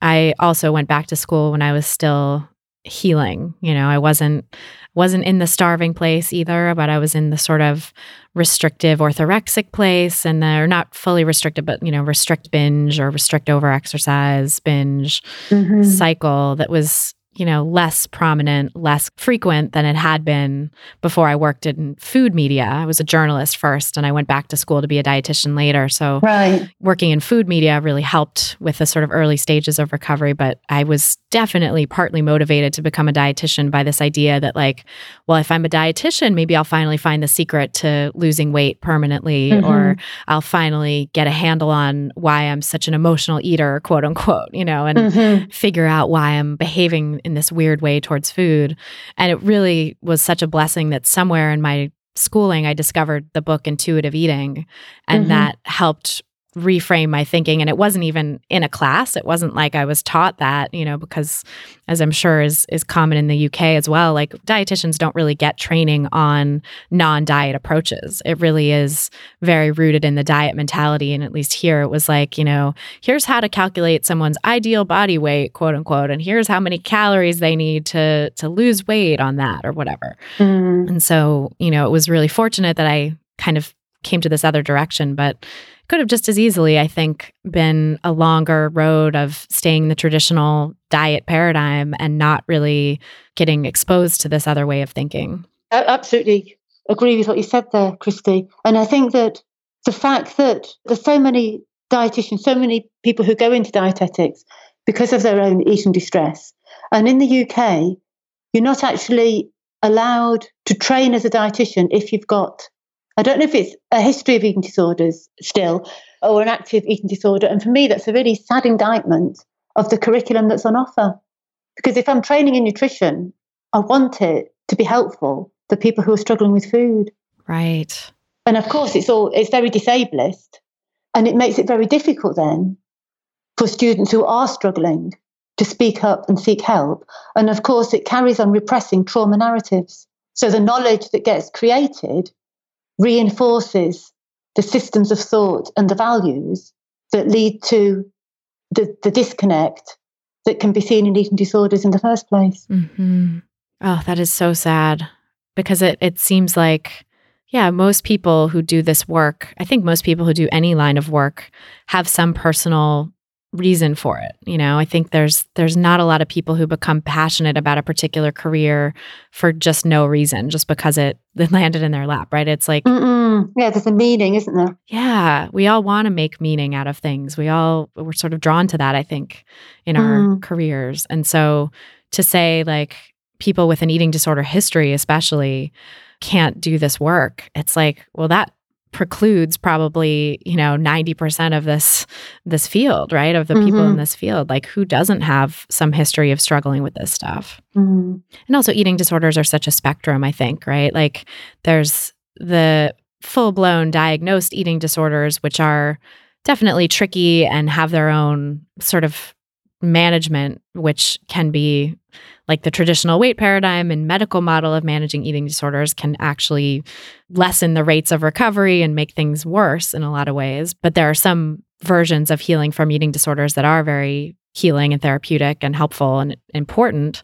I also went back to school when I was still healing. You know, I wasn't wasn't in the starving place either, but I was in the sort of restrictive orthorexic place and they're not fully restricted, but you know, restrict binge or restrict over exercise binge mm-hmm. cycle that was you know, less prominent, less frequent than it had been before I worked in food media. I was a journalist first and I went back to school to be a dietitian later. So right. working in food media really helped with the sort of early stages of recovery, but I was definitely partly motivated to become a dietitian by this idea that like, well, if I'm a dietitian, maybe I'll finally find the secret to losing weight permanently mm-hmm. or I'll finally get a handle on why I'm such an emotional eater, quote unquote, you know, and mm-hmm. figure out why I'm behaving in this weird way towards food. And it really was such a blessing that somewhere in my schooling, I discovered the book Intuitive Eating, and mm-hmm. that helped reframe my thinking and it wasn't even in a class. It wasn't like i was taught that you know because as i'm sure is is common in the uk as well like dietitians don't really get training on non-diet approaches. It really is very rooted in the diet mentality and at least here it was like you know here's how to calculate someone's ideal body weight quote unquote and here's how many calories they need to to lose weight on that or whatever. Mm. and so you know it was really fortunate that i kind of came to this other direction but could have just as easily, I think, been a longer road of staying the traditional diet paradigm and not really getting exposed to this other way of thinking. I absolutely agree with what you said there, Christy. And I think that the fact that there's so many dietitians, so many people who go into dietetics because of their own eating distress. And in the UK, you're not actually allowed to train as a dietitian if you've got I don't know if it's a history of eating disorders still or an active eating disorder. And for me, that's a really sad indictment of the curriculum that's on offer. Because if I'm training in nutrition, I want it to be helpful for people who are struggling with food. Right. And of course, it's all it's very disablest, and it makes it very difficult then for students who are struggling to speak up and seek help. And of course, it carries on repressing trauma narratives So the knowledge that gets created reinforces the systems of thought and the values that lead to the, the disconnect that can be seen in eating disorders in the first place. Mm-hmm. Oh, that is so sad because it, it seems like, yeah, most people who do this work, I think most people who do any line of work have some personal reason for it you know? I think there's there's not a lot of people who become passionate about a particular career for just no reason just because it, landed in their lap right? It's like Mm-mm. yeah there's a meaning isn't there? Yeah we all want to make meaning out of things. We all we're sort of drawn to that i think in our Mm. careers. And so to say like people with an eating disorder history especially can't do this work it's like well that precludes probably you know 90% of this this field right of the people in Mhm. this field like who doesn't have some history of struggling with this stuff Mm. and also eating disorders are such a spectrum i think right like there's the full blown diagnosed eating disorders which are definitely tricky and have their own sort of management which can be like the traditional weight paradigm and medical model of managing eating disorders can actually lessen the rates of recovery and make things worse in a lot of ways. But there are some versions of healing from eating disorders that are very healing and therapeutic and helpful and important.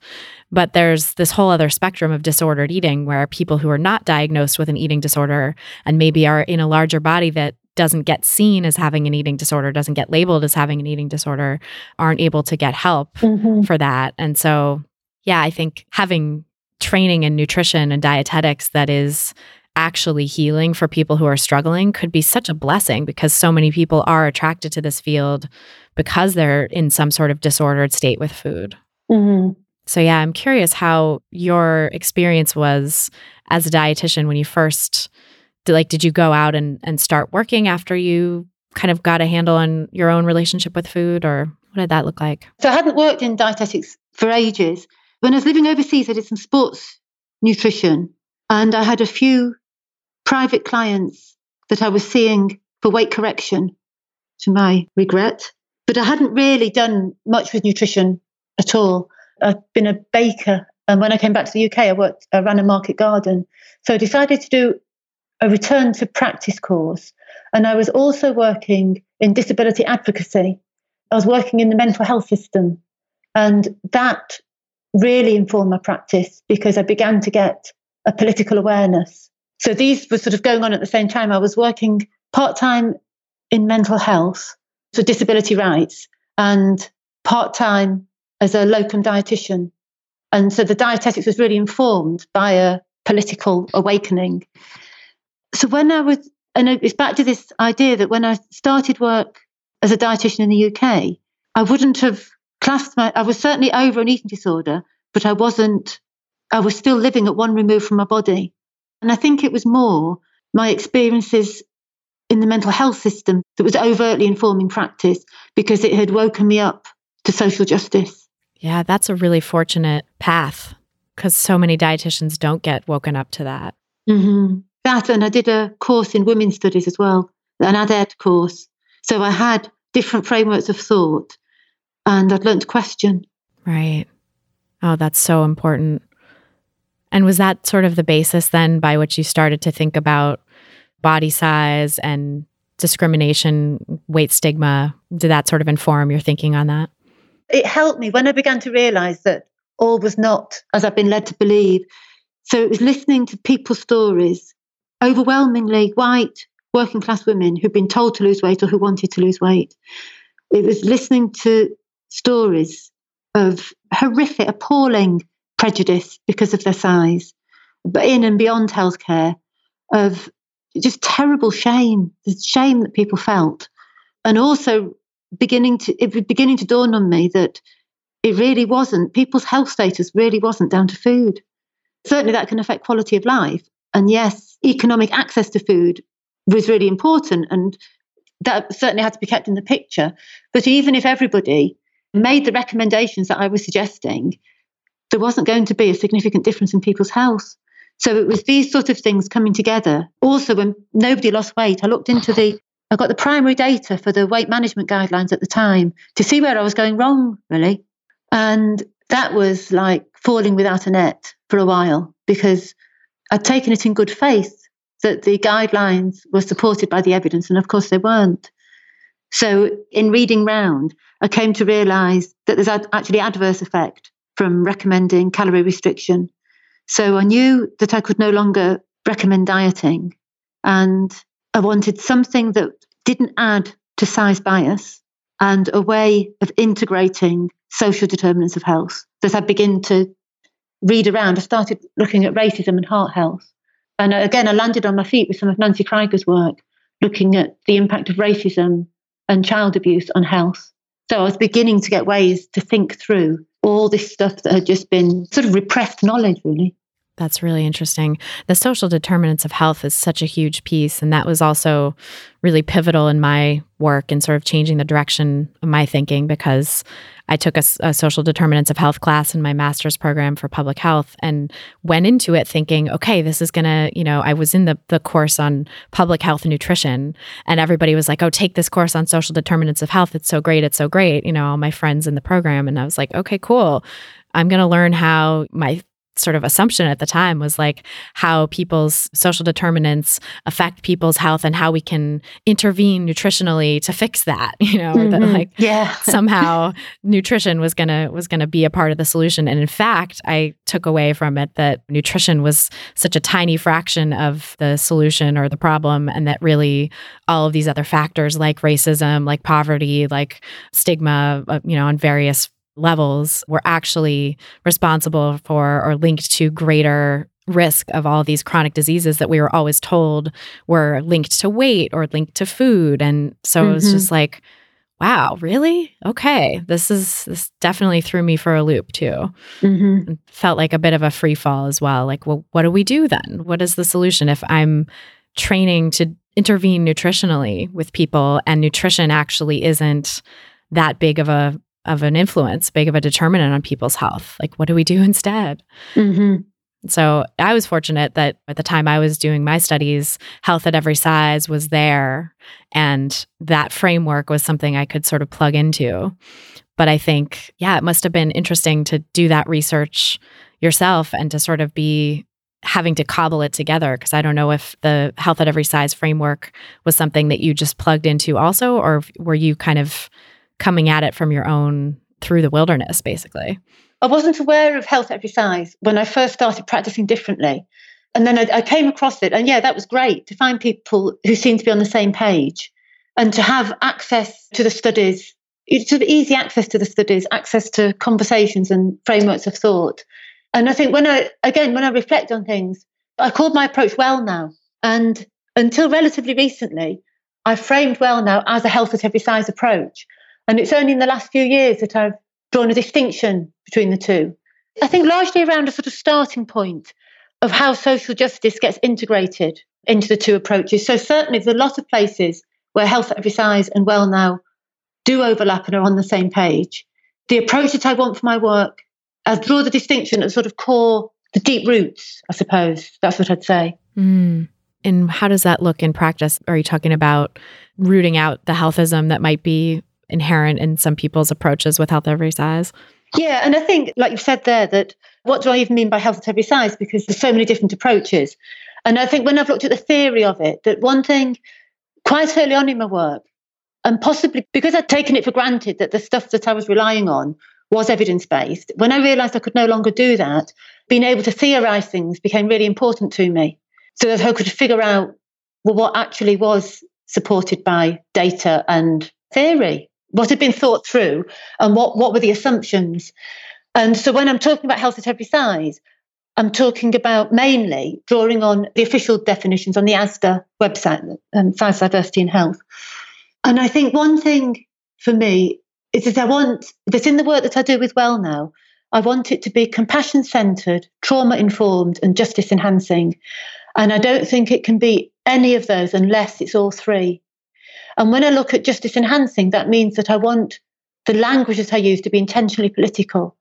But there's this whole other spectrum of disordered eating where people who are not diagnosed with an eating disorder and maybe are in a larger body that doesn't get seen as having an eating disorder, doesn't get labeled as having an eating disorder, aren't able to get help Mhm. for that. And so, yeah, I think having training in nutrition and dietetics that is actually healing for people who are struggling could be such a blessing because so many people are attracted to this field because they're in some sort of disordered state with food. Mhm. So yeah, I'm curious how your experience was as a dietitian when you first like did you go out and and start working after you kind of got a handle on your own relationship with food or what did that look like? So I hadn't worked in dietetics for ages. When I was living overseas, I did some sports nutrition and I had a few private clients that I was seeing for weight correction, to my regret. But I hadn't really done much with nutrition at all. I've been a baker. And when I came back to the UK, I worked, I ran a market garden. So I decided to do a return to practice course. And I was also working in disability advocacy. I was working in the mental health system. And that really informed my practice because I began to get a political awareness. So these were sort of going on at the same time. I was working part time in mental health, so disability rights, and part time as a locum dietitian. And so the dietetics was really informed by a political awakening. So when I was, and it's back to this idea that when I started work as a dietitian in the UK, I wouldn't have classed my, I was certainly over an eating disorder, but I wasn't, I was still living at one remove from my body. And I think it was more my experiences in the mental health system that was overtly informing practice because it had woken me up to social justice. Yeah, that's a really fortunate path because so many dietitians don't get woken up to that. hmm That, and I did a course in women's studies as well, an ADED course. So I had different frameworks of thought and I'd learned to question. Right. Oh, that's so important. And was that sort of the basis then by which you started to think about body size and discrimination, weight stigma? Did that sort of inform your thinking on that? It helped me when I began to realize that all was not as I've been led to believe. So it was listening to people's stories, overwhelmingly white working class women who'd been told to lose weight or who wanted to lose weight. It was listening to stories of horrific, appalling prejudice because of their size, but in and beyond healthcare, of just terrible shame, the shame that people felt, and also beginning to it was beginning to dawn on me that it really wasn't people's health status really wasn't down to food. Certainly, that can affect quality of life, and yes, economic access to food was really important, and that certainly had to be kept in the picture. But even if everybody made the recommendations that I was suggesting, there wasn't going to be a significant difference in people's health. So it was these sort of things coming together. Also, when nobody lost weight, I looked into the, I got the primary data for the weight management guidelines at the time to see where I was going wrong, really. And that was like falling without a net for a while because I'd taken it in good faith that the guidelines were supported by the evidence, and of course they weren't. So, in reading round, I came to realize that there's actually adverse effect from recommending calorie restriction. So, I knew that I could no longer recommend dieting, and I wanted something that didn't add to size bias and a way of integrating social determinants of health that I begin to read around. I started looking at racism and heart health. And uh, again, I landed on my feet with some of Nancy Krieger's work, looking at the impact of racism and child abuse on health. So I was beginning to get ways to think through all this stuff that had just been sort of repressed knowledge, really. That's really interesting. The social determinants of health is such a huge piece. And that was also really pivotal in my work and sort of changing the direction of my thinking because I took a, a, social determinants of health class in my master's program for public health and went into it thinking, okay, this is going to, you know, I was in the, the course on public health and nutrition and everybody was like, oh, take this course on social determinants of health. It's so great. It's so great. You know, all my friends in the program. And I was like, okay, cool. I'm going to learn how my sort of assumption at the time was like how people's social determinants affect people's health and how we can intervene nutritionally to fix that you know mm-hmm. that like yeah somehow nutrition was gonna was gonna be a part of the solution and in fact i took away from it that nutrition was such a tiny fraction of the solution or the problem and that really all of these other factors like racism like poverty like stigma uh, you know on various levels were actually responsible for or linked to greater risk of all these chronic diseases that we were always told were linked to weight or linked to food and so mm-hmm. it was mm-hmm. just like wow really okay this is this definitely threw me for a loop too mm-hmm. felt like a bit of a free fall as well like well what do we do then what is the solution if i'm training to intervene nutritionally with people and nutrition actually isn't that big of a of an influence, big of a determinant on people's health. Like, what do we do instead? Mm-hmm. So I was fortunate that at the time I was doing my studies, health at every size was there. And that framework was something I could sort of plug into. But I think, yeah, it must have been interesting to do that research yourself and to sort of be having to cobble it together. Because I don't know if the health at every size framework was something that you just plugged into also, or were you kind of coming at it from your own through the wilderness, basically. I wasn't aware of health every size when I first started practicing differently. And then I, I, came across it. And yeah, that was great to find people who seem to be on the same page and to have access to the studies, sort of easy access to the studies, access to conversations and frameworks of thought. And I think when I, again, when I reflect on things, I called my approach well now. And until relatively recently, I framed well now as a health at every size approach. And it's only in the last few years that I've drawn a distinction between the two. I think largely around a sort of starting point of how social justice gets integrated into the two approaches. So, certainly, there's a lot of places where health at every size and well now do overlap and are on the same page. The approach that I want for my work, I draw the distinction at sort of core, the deep roots, I suppose. That's what I'd say. Mm. And how does that look in practice? Are you talking about rooting out the healthism that might be inherent in some people's approaches with health every size. Yeah, and I think, like you've said there, that what do I even mean by health at every size? Because there's so many different approaches. And I think when I've looked at the theory of it, that one thing quite early on in my work, and possibly because I'd taken it for granted that the stuff that I was relying on was evidence based, when I realized I could no longer do that, being able to theorize things became really important to me. So that I could figure out well, what actually was supported by data and theory what had been thought through and what, what were the assumptions. And so when I'm talking about health at every size, I'm talking about mainly drawing on the official definitions on the ASDAH website, um, Size Diversity in Health. And I think one thing for me is that I want, that's in the work that I do with Well Now, I want it to be compassion centered, trauma informed, and justice enhancing. And I don't think it can be any of those unless it's all three. And when I look at justice enhancing, that means that I want the languages I use to be intentionally political.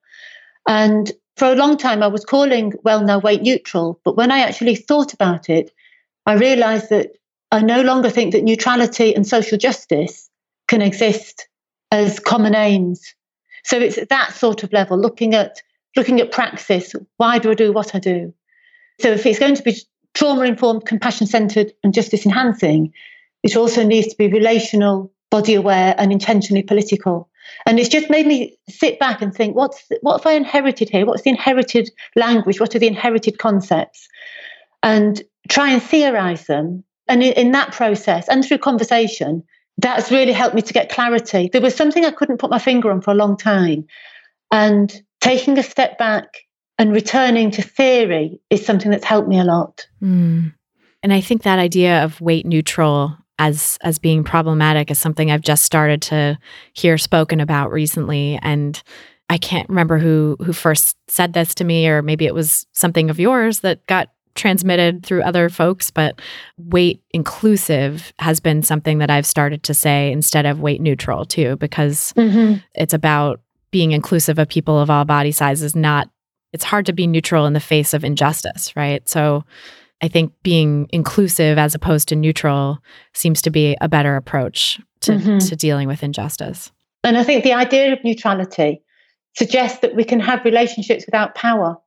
And for a long time, I was calling well now weight neutral. But when I actually thought about it, I realized that I no longer think that neutrality and social justice can exist as common aims. So it's at that sort of level, looking at looking at praxis. Why do I do what I do? So if it's going to be trauma informed, compassion centered, and justice enhancing, it also needs to be relational, body aware, and intentionally political. And it's just made me sit back and think, what's what have I inherited here? What's the inherited language? What are the inherited concepts? And try and theorize them. And in, in that process and through conversation, that's really helped me to get clarity. There was something I couldn't put my finger on for a long time. And taking a step back and returning to theory is something that's helped me a lot. Mm. And I think that idea of weight neutral as as being problematic is something I've just started to hear spoken about recently and I can't remember who who first said this to me or maybe it was something of yours that got transmitted through other folks but weight inclusive has been something that I've started to say instead of weight neutral too because mm-hmm. it's about being inclusive of people of all body sizes not it's hard to be neutral in the face of injustice right so I think being inclusive as opposed to neutral seems to be a better approach to, mm-hmm. to dealing with injustice. And I think the idea of neutrality suggests that we can have relationships without power,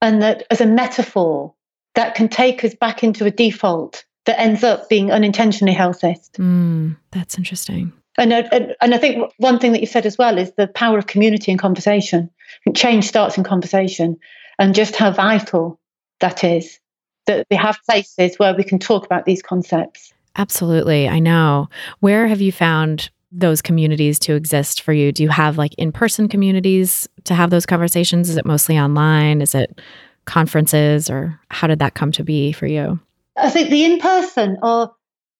and that as a metaphor, that can take us back into a default that ends up being unintentionally healthist. Mm, that's interesting. And, and, and I think one thing that you said as well is the power of community and conversation. Change starts in conversation, and just how vital that is that we have places where we can talk about these concepts. Absolutely. I know. Where have you found those communities to exist for you? Do you have like in person communities to have those conversations? Is it mostly online? Is it conferences or how did that come to be for you? I think the in person are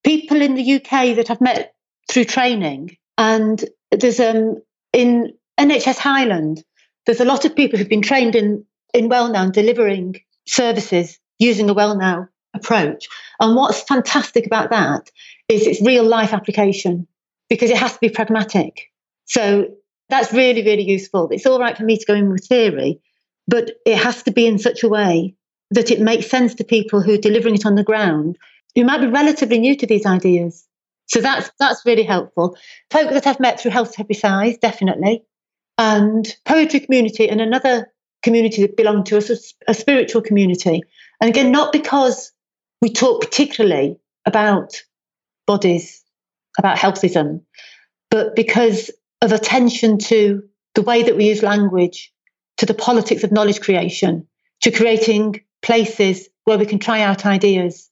people in the UK that I've met through training. And there's um in NHS Highland, there's a lot of people who've been trained in in Well Now delivering services using a Well Now approach. And what's fantastic about that is its real life application because it has to be pragmatic. So that's really, really useful. It's all right for me to go in with theory, but it has to be in such a way that it makes sense to people who are delivering it on the ground who might be relatively new to these ideas. So that's that's really helpful. Folk that I've met through Health Every Size, definitely. And poetry community and another community that belong to us, a, a spiritual community and again, not because we talk particularly about bodies, about healthism, but because of attention to the way that we use language, to the politics of knowledge creation, to creating places where we can try out ideas.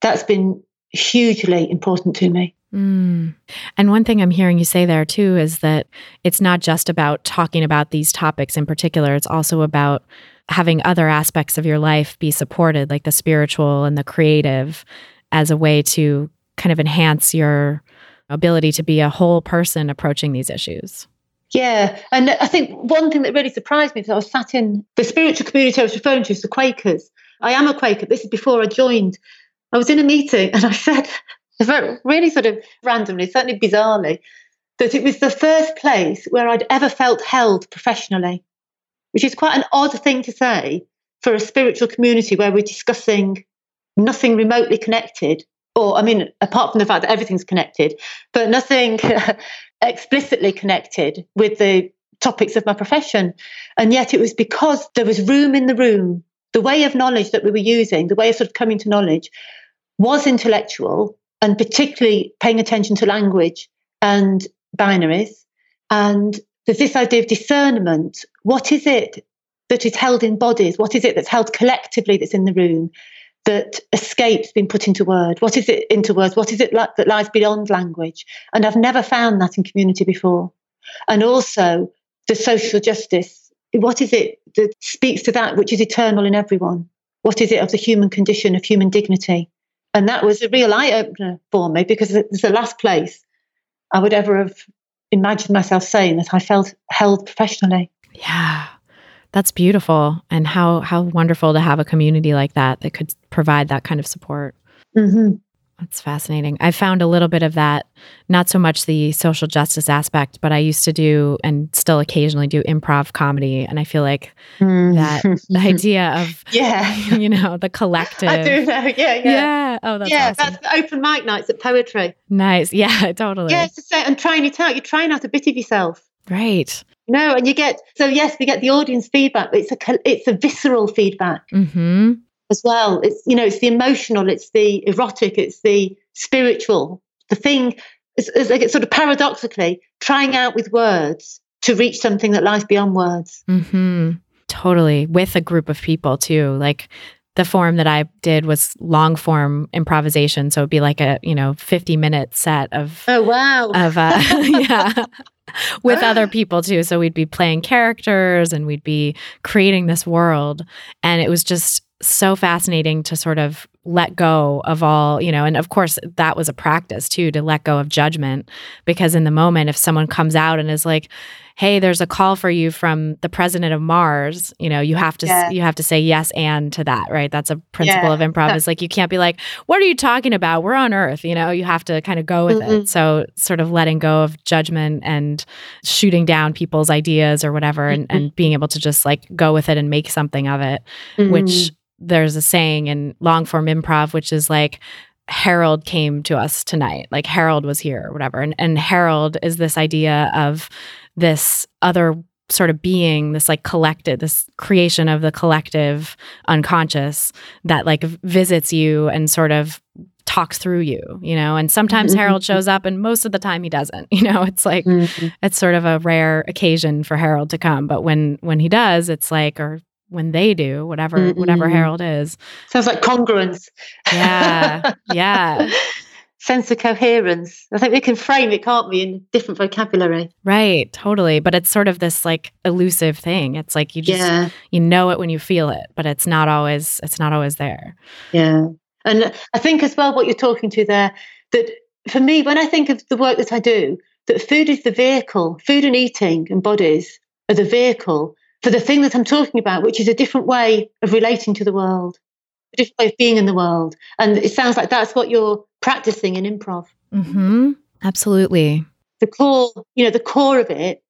That's been hugely important to me. Mm. And one thing I'm hearing you say there too is that it's not just about talking about these topics in particular, it's also about having other aspects of your life be supported, like the spiritual and the creative, as a way to kind of enhance your ability to be a whole person approaching these issues. Yeah. And I think one thing that really surprised me is I was sat in the spiritual community I was referring to is the Quakers. I am a Quaker. This is before I joined. I was in a meeting and I said, really sort of randomly, certainly bizarrely, that it was the first place where I'd ever felt held professionally which is quite an odd thing to say for a spiritual community where we're discussing nothing remotely connected, or I mean, apart from the fact that everything's connected, but nothing explicitly connected with the topics of my profession. And yet it was because there was room in the room. The way of knowledge that we were using, the way of sort of coming to knowledge, was intellectual and particularly paying attention to language and binaries. And there's this idea of discernment. What is it that is held in bodies? What is it that's held collectively that's in the room that escapes being put into word? What is it into words? What is it like that lies beyond language? And I've never found that in community before. And also the social justice. What is it that speaks to that which is eternal in everyone? What is it of the human condition, of human dignity? And that was a real eye opener for me because it's the last place I would ever have imagined myself saying that I felt held professionally. Yeah. That's beautiful and how how wonderful to have a community like that that could provide that kind of support. Mm-hmm. That's fascinating. I found a little bit of that, not so much the social justice aspect, but I used to do and still occasionally do improv comedy. And I feel like mm. that idea of, yeah, you know, the collective. I do know. Yeah. Yeah. yeah. Oh, that's Yeah. Awesome. That's the open mic nights at Poetry. Nice. Yeah, totally. Yeah. to say, and trying it out. You're trying out a bit of yourself. Right. No, and you get, so yes, we get the audience feedback, but it's a, it's a visceral feedback. Mm-hmm as well. It's you know, it's the emotional, it's the erotic, it's the spiritual. The thing is, is like sort of paradoxically trying out with words to reach something that lies beyond words. Mm-hmm. Totally, with a group of people too. Like the form that I did was long form improvisation, so it'd be like a you know fifty minute set of oh wow of uh, yeah with other ah. people too. So we'd be playing characters and we'd be creating this world, and it was just so fascinating to sort of let go of all, you know, and of course that was a practice too to let go of judgment. Because in the moment if someone comes out and is like, "Hey, there's a call for you from the president of Mars," you know, you have to yeah. you have to say yes and to that, right? That's a principle yeah. of improv. Is like you can't be like, "What are you talking about? We're on earth," you know, you have to kind of go with mm-hmm. it. So sort of letting go of judgment and shooting down people's ideas or whatever and, mm-hmm. and being able to just like go with it and make something of it, mm-hmm. which there's a saying in long form improv, which is like, Harold came to us tonight. Like Harold was here or whatever. And and Harold is this idea of this other sort of being, this like collected, this creation of the collective unconscious that like visits you and sort of talks through you, you know. And sometimes mm-hmm. Harold shows up and most of the time he doesn't. You know, it's like mm-hmm. it's sort of a rare occasion for Harold to come. But when when he does, it's like or when they do whatever mm-hmm. whatever Harold is. Sounds like congruence. Yeah. Yeah. Sense of coherence. I think we can frame it, can't we, in different vocabulary. Right, totally. But it's sort of this like elusive thing. It's like you just yeah. you know it when you feel it, but it's not always it's not always there. Yeah. And I think as well what you're talking to there, that for me, when I think of the work that I do, that food is the vehicle, food and eating and bodies are the vehicle for the thing that I'm talking about, which is a different way of relating to the world, a different way of being in the world. And it sounds like that's what you're practicing in improv. Mm-hmm. Absolutely. The core, you know, the core of it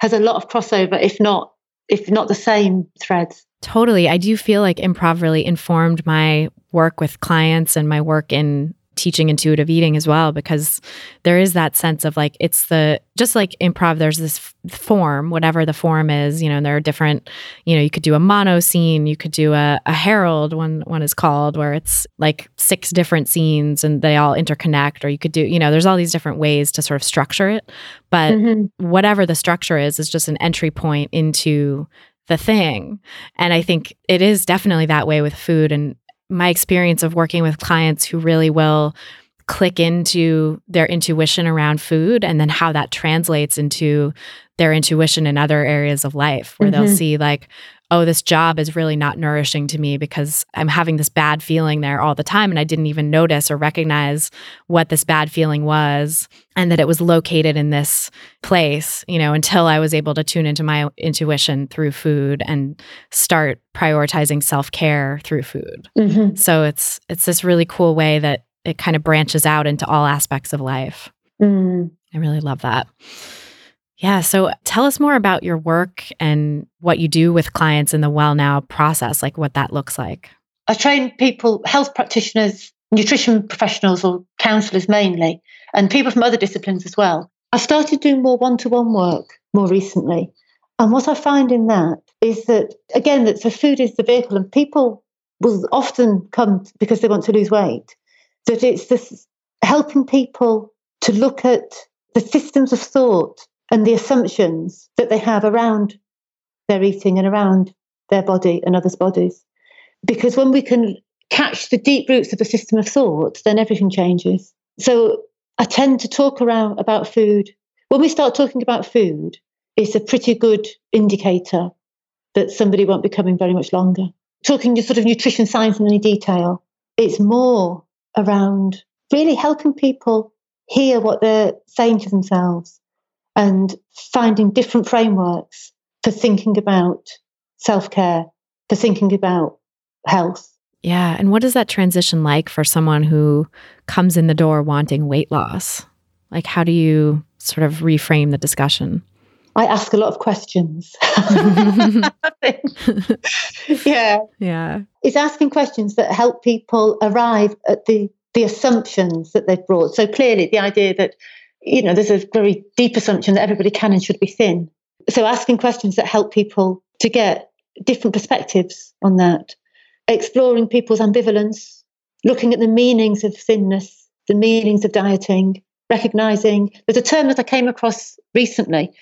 has a lot of crossover, if not, if not the same threads. Totally. I do feel like improv really informed my work with clients and my work in teaching intuitive eating as well because there is that sense of like it's the just like improv there's this form whatever the form is you know and there are different you know you could do a mono scene you could do a, a Harold one one is called where it's like six different scenes and they all interconnect or you could do you know there's all these different ways to sort of structure it but mm-hmm. whatever the structure is is just an entry point into the thing. And I think it is definitely that way with food. And my experience of working with clients who really will click into their intuition around food and then how that translates into their intuition in other areas of life where mm-hmm. they'll see like oh, this job is really not nourishing to me because I'm having this bad feeling there all the time. And I didn't even notice or recognize what this bad feeling was and that it was located in this place, you know, until I was able to tune into my intuition through food and start prioritizing self-care through food. Mm-hmm. So it's it's this really cool way that it kind of branches out into all aspects of life. Mm. I really love that. Yeah. So tell us more about your work and what you do with clients in the Well Now process, like what that looks like. I train people, health practitioners, nutrition professionals, or counselors mainly, and people from other disciplines as well. I started doing more one to one work more recently. And what I find in that is that, again, that so food is the vehicle, and people will often come because they want to lose weight, that it's this helping people to look at the systems of thought and the assumptions that they have around their eating and around their body and others' bodies. Because when we can catch the deep roots of the system of thought, then everything changes. So I tend to talk around about food. When we start talking about food, it's a pretty good indicator that somebody won't be coming very much longer. Talking to sort of nutrition science in any detail, it's more around really helping people hear what they're saying to themselves and finding different frameworks for thinking about self care, for thinking about health. Yeah. And what is that transition like for someone who comes in the door wanting weight loss? Like, how do you sort of reframe the discussion? I ask a lot of questions. yeah. Yeah. It's asking questions that help people arrive at the, the assumptions that they've brought. So clearly, the idea that you know, there's a very deep assumption that everybody can and should be thin. So asking questions that help people to get different perspectives on that. exploring people's ambivalence, looking at the meanings of thinness, the meanings of dieting, recognizing there's a term that I came across recently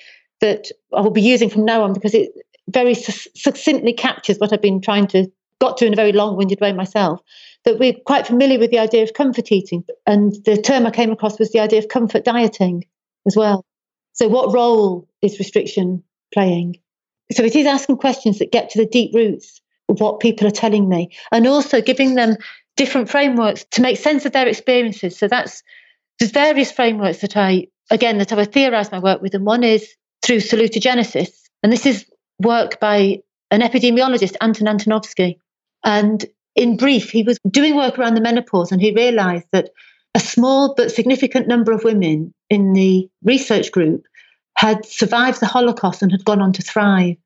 that I will be using from now on because it very succinctly captures what I've been trying to got to in a very long-winded way myself. That we're quite familiar with the idea of comfort eating, and the term I came across was the idea of comfort dieting as well. So, what role is restriction playing? So, it is asking questions that get to the deep roots of what people are telling me, and also giving them different frameworks to make sense of their experiences. So, that's there's various frameworks that I, again, that I've theorized my work with, and one is through salutogenesis. And this is work by an epidemiologist, Aaron Antonovsky. And in brief, he was doing work around the menopause and he realized that a small but significant number of women in the research group had survived the Holocaust and had gone on to thrive.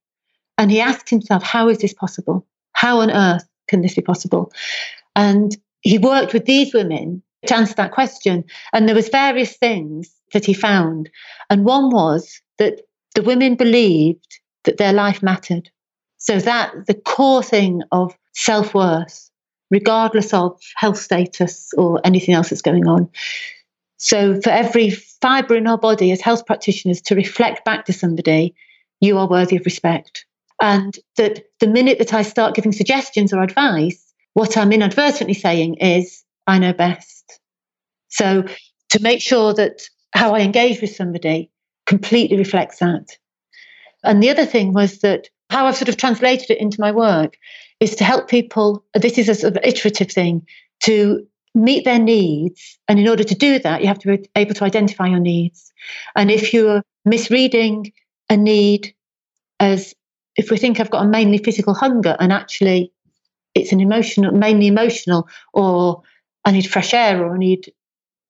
And he asked himself, how is this possible? How on earth can this be possible? And he worked with these women to answer that question. And there was various things that he found. And one was that the women believed that their life mattered. So that the core thing of self-worth, regardless of health status or anything else that's going on. So for every fibre in our body as health practitioners to reflect back to somebody, you are worthy of respect. And that the minute that I start giving suggestions or advice, what I'm inadvertently saying is, I know best. So to make sure that how I engage with somebody completely reflects that. And the other thing was that how I've sort of translated it into my work is to help people. This is a sort of iterative thing to meet their needs. And in order to do that, you have to be able to identify your needs. And if you're misreading a need as if we think I've got a mainly physical hunger and actually it's an emotional, mainly emotional, or I need fresh air or I need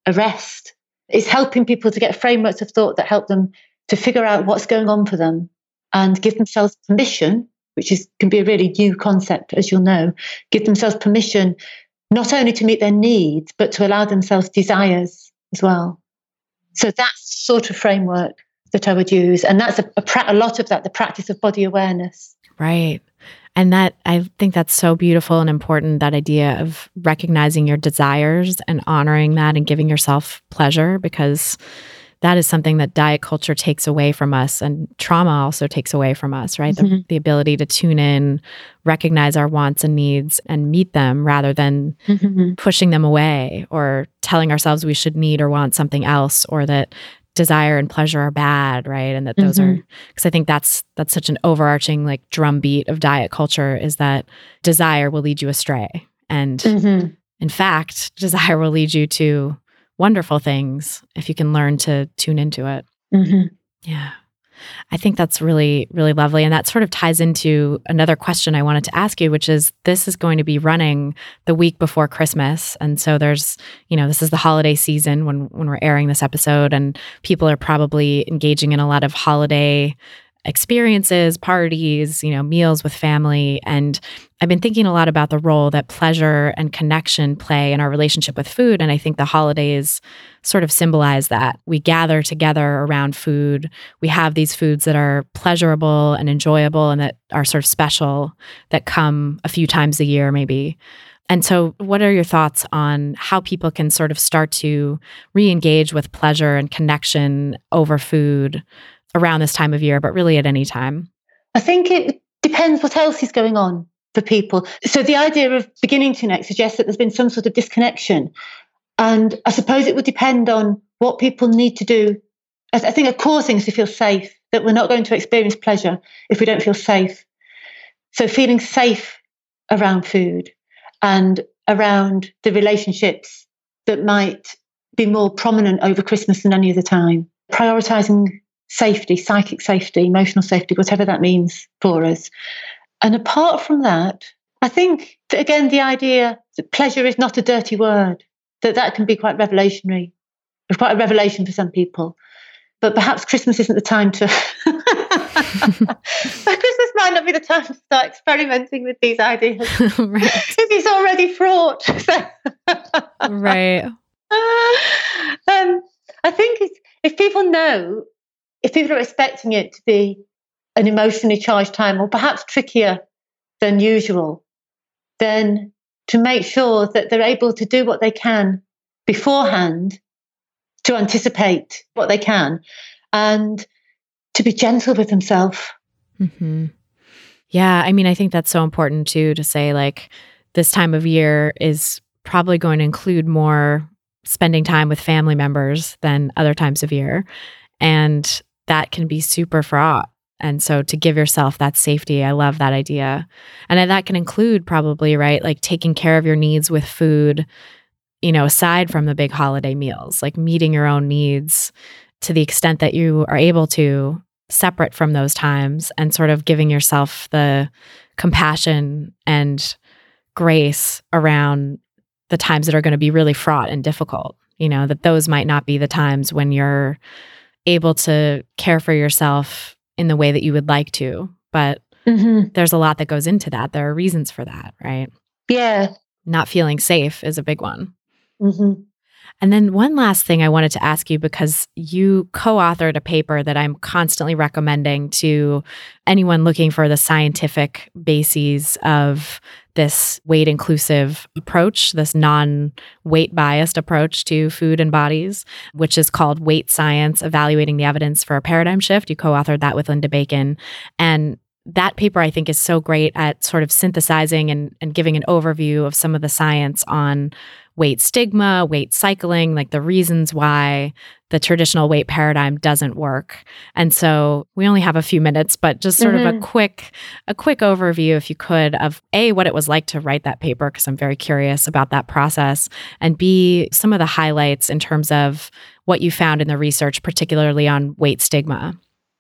a rest, it's helping people to get frameworks of thought that help them to figure out what's going on for them and give themselves permission, which is can be a really new concept, as you'll know, give themselves permission not only to meet their needs, but to allow themselves desires as well. So that's sort of framework that I would use. And that's a, a, a lot of that, the practice of body awareness. Right. And that I think that's so beautiful and important that idea of recognizing your desires and honoring that and giving yourself pleasure because that is something that diet culture takes away from us and trauma also takes away from us, right? Mm-hmm. The, the, ability to tune in, recognize our wants and needs and meet them rather than mm-hmm. pushing them away or telling ourselves we should need or want something else or that desire and pleasure are bad, right? And that those mm-hmm. are because I think that's that's such an overarching like drumbeat of diet culture is that desire will lead you astray. And mm-hmm. in fact, desire will lead you to wonderful things if you can learn to tune into it. Mm-hmm. Yeah. I think that's really, really lovely. And that sort of ties into another question I wanted to ask you, which is this is going to be running the week before Christmas. And so there's, you know, this is the holiday season when when we're airing this episode, and people are probably engaging in a lot of holiday experiences, parties, you know, meals with family. And I've been thinking a lot about the role that pleasure and connection play in our relationship with food. And I think the holidays sort of symbolize that. We gather together around food. We have these foods that are pleasurable and enjoyable and that are sort of special that come a few times a year, maybe. And so, what are your thoughts on how people can sort of start to re engage with pleasure and connection over food around this time of year, but really at any time? I think it depends what else is going on for people. So the idea of beginning to next suggests that there's been some sort of disconnection. And I suppose it would depend on what people need to do. I think a core thing is to feel safe, that we're not going to experience pleasure if we don't feel safe. So feeling safe around food and around the relationships that might be more prominent over Christmas than any other time. Prioritizing safety, psychic safety, emotional safety, whatever that means for us. And apart from that, I think that again, the idea that pleasure is not a dirty word, that that can be quite revelationary, quite a revelation for some people. But perhaps Christmas isn't the time to. Christmas might not be the time to start experimenting with these ideas. right. It's already fraught. right. Um, I think if people know if people are expecting it to be an emotionally charged time or perhaps trickier than usual, then to make sure that they're able to do what they can beforehand to anticipate what they can and to be gentle with themselves. Mm-hmm. Yeah. I mean, I think that's so important too to say, like, this time of year is probably going to include more spending time with family members than other times of year. And that can be super fraught. And so to give yourself that safety, I love that idea. And that can include probably, right, like taking care of your needs with food, you know, aside from the big holiday meals, like meeting your own needs to the extent that you are able to, separate from those times, and sort of giving yourself the compassion and grace around the times that are going to be really fraught and difficult. You know, that those might not be the times when you're able to care for yourself in the way that you would like to. But mm-hmm. there's a lot that goes into that. There are reasons for that, right? Yeah. Not feeling safe is a big one. Mm-hmm. And then one last thing I wanted to ask you because you co authored a paper that I'm constantly recommending to anyone looking for the scientific bases of this weight inclusive approach, this non weight biased approach to food and bodies, which is called Weight Science Evaluating the Evidence for a Paradigm Shift. You co authored that with Linda Bacon. And that paper I think is so great at sort of synthesizing and, and giving an overview of some of the science on weight stigma, weight cycling, like the reasons why the traditional weight paradigm doesn't work. And so we only have a few minutes, but just sort mm-hmm. of a mm-hmm. quick a quick overview if you could of A what it was like to write that paper because I'm very curious about that process and B some of the highlights in terms of what you found in the research particularly on weight stigma.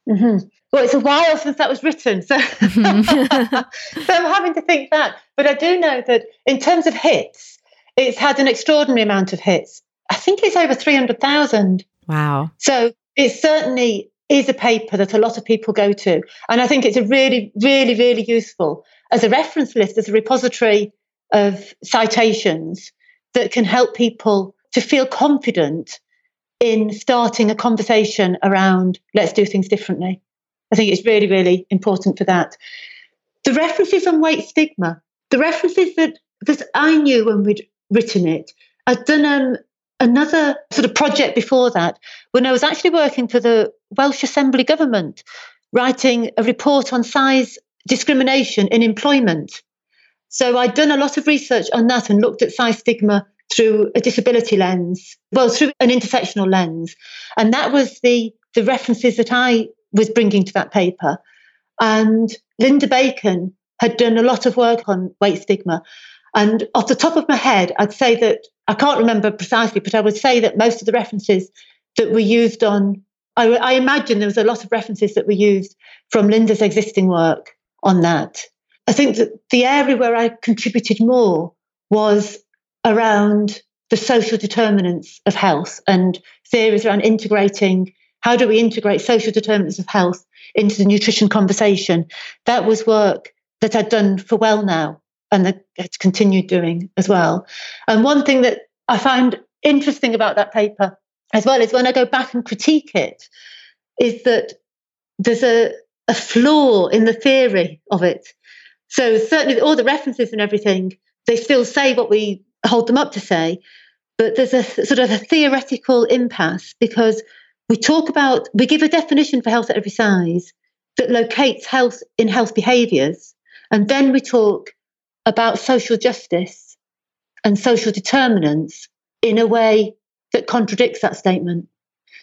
Mm-hmm. Well, it's a while since that was written, so, mm-hmm. so I'm having to think back. But I do know that in terms of hits, it's had an extraordinary amount of hits. I think it's over 300,000. Wow. So it certainly is a paper that a lot of people go to. And I think it's a really, really, really useful as a reference list, as a repository of citations that can help people to feel confident in starting a conversation around let's do things differently. I think it's really, really important for that. The references on weight stigma, the references that, that I knew when we'd written it. I'd done um, another sort of project before that when I was actually working for the Welsh Assembly government, writing a report on size discrimination in employment. So I'd done a lot of research on that and looked at size stigma through a disability lens, well, through an intersectional lens. And that was the, the references that I was bringing to that paper. And Linda Bacon had done a lot of work on weight stigma. And off the top of my head, I'd say that I can't remember precisely, but I would say that most of the references that were used on, I, I imagine there was a lot of references that were used from Linda's existing work on that. I think that the area where I contributed more was around the social determinants of health and theories around integrating how do we integrate social determinants of health into the nutrition conversation. That was work that I'd done for well now and it's continued doing as well. And one thing that I find interesting about that paper as well is when I go back and critique it, is that there's a, a flaw in the theory of it. So certainly all the references and everything, they still say what we hold them up to say, but there's a sort of a theoretical impasse because we talk about we give a definition for health at every size that locates health in health behaviors, and then we talk about social justice and social determinants in a way that contradicts that statement.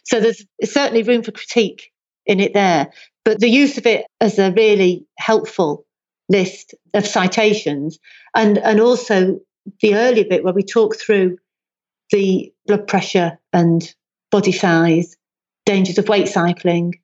So there's certainly room for critique in it there. But the use of it as a really helpful list of citations and, and also the earlier bit where we talk through the blood pressure and body size, dangers of weight cycling,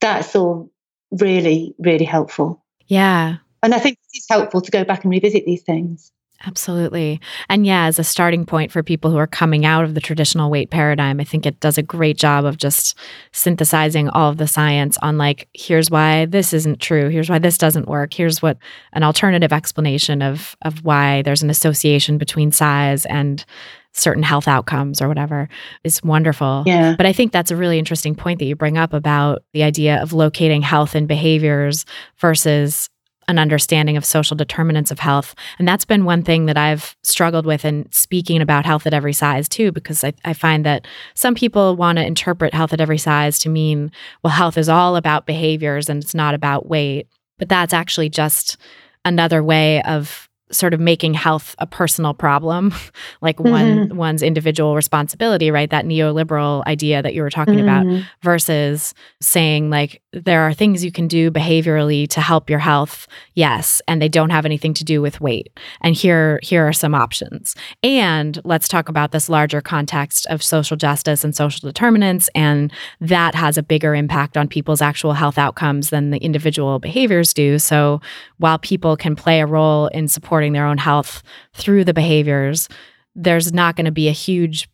that's all really, really helpful. Yeah. And I think it's helpful to go back and revisit these things. Absolutely. And yeah, as a starting point for people who are coming out of the traditional weight paradigm, I think it does a great job of just synthesizing all of the science on like, here's why this isn't true. Here's why this doesn't work. Here's what an alternative explanation of of why there's an association between size and certain health outcomes or whatever is wonderful. Yeah. But I think that's a really interesting point that you bring up about the idea of locating health and behaviors versus an understanding of social determinants of health. And that's been one thing that I've struggled with in speaking about health at every size, too, because I, I find that some people want to interpret health at every size to mean, well, health is all about behaviors and it's not about weight. But that's actually just another way of sort of making health a personal problem, like mm-hmm. one one's individual responsibility, right? That neoliberal idea that you were talking mm-hmm. about versus saying like there are things you can do behaviorally to help your health, yes, and they don't have anything to do with weight. And here here are some options. And let's talk about this larger context of social justice and social determinants and that has a bigger impact on people's actual health outcomes than the individual behaviors do. So while people can play a role in support supporting their own health through the behaviors, there's not going to be a huge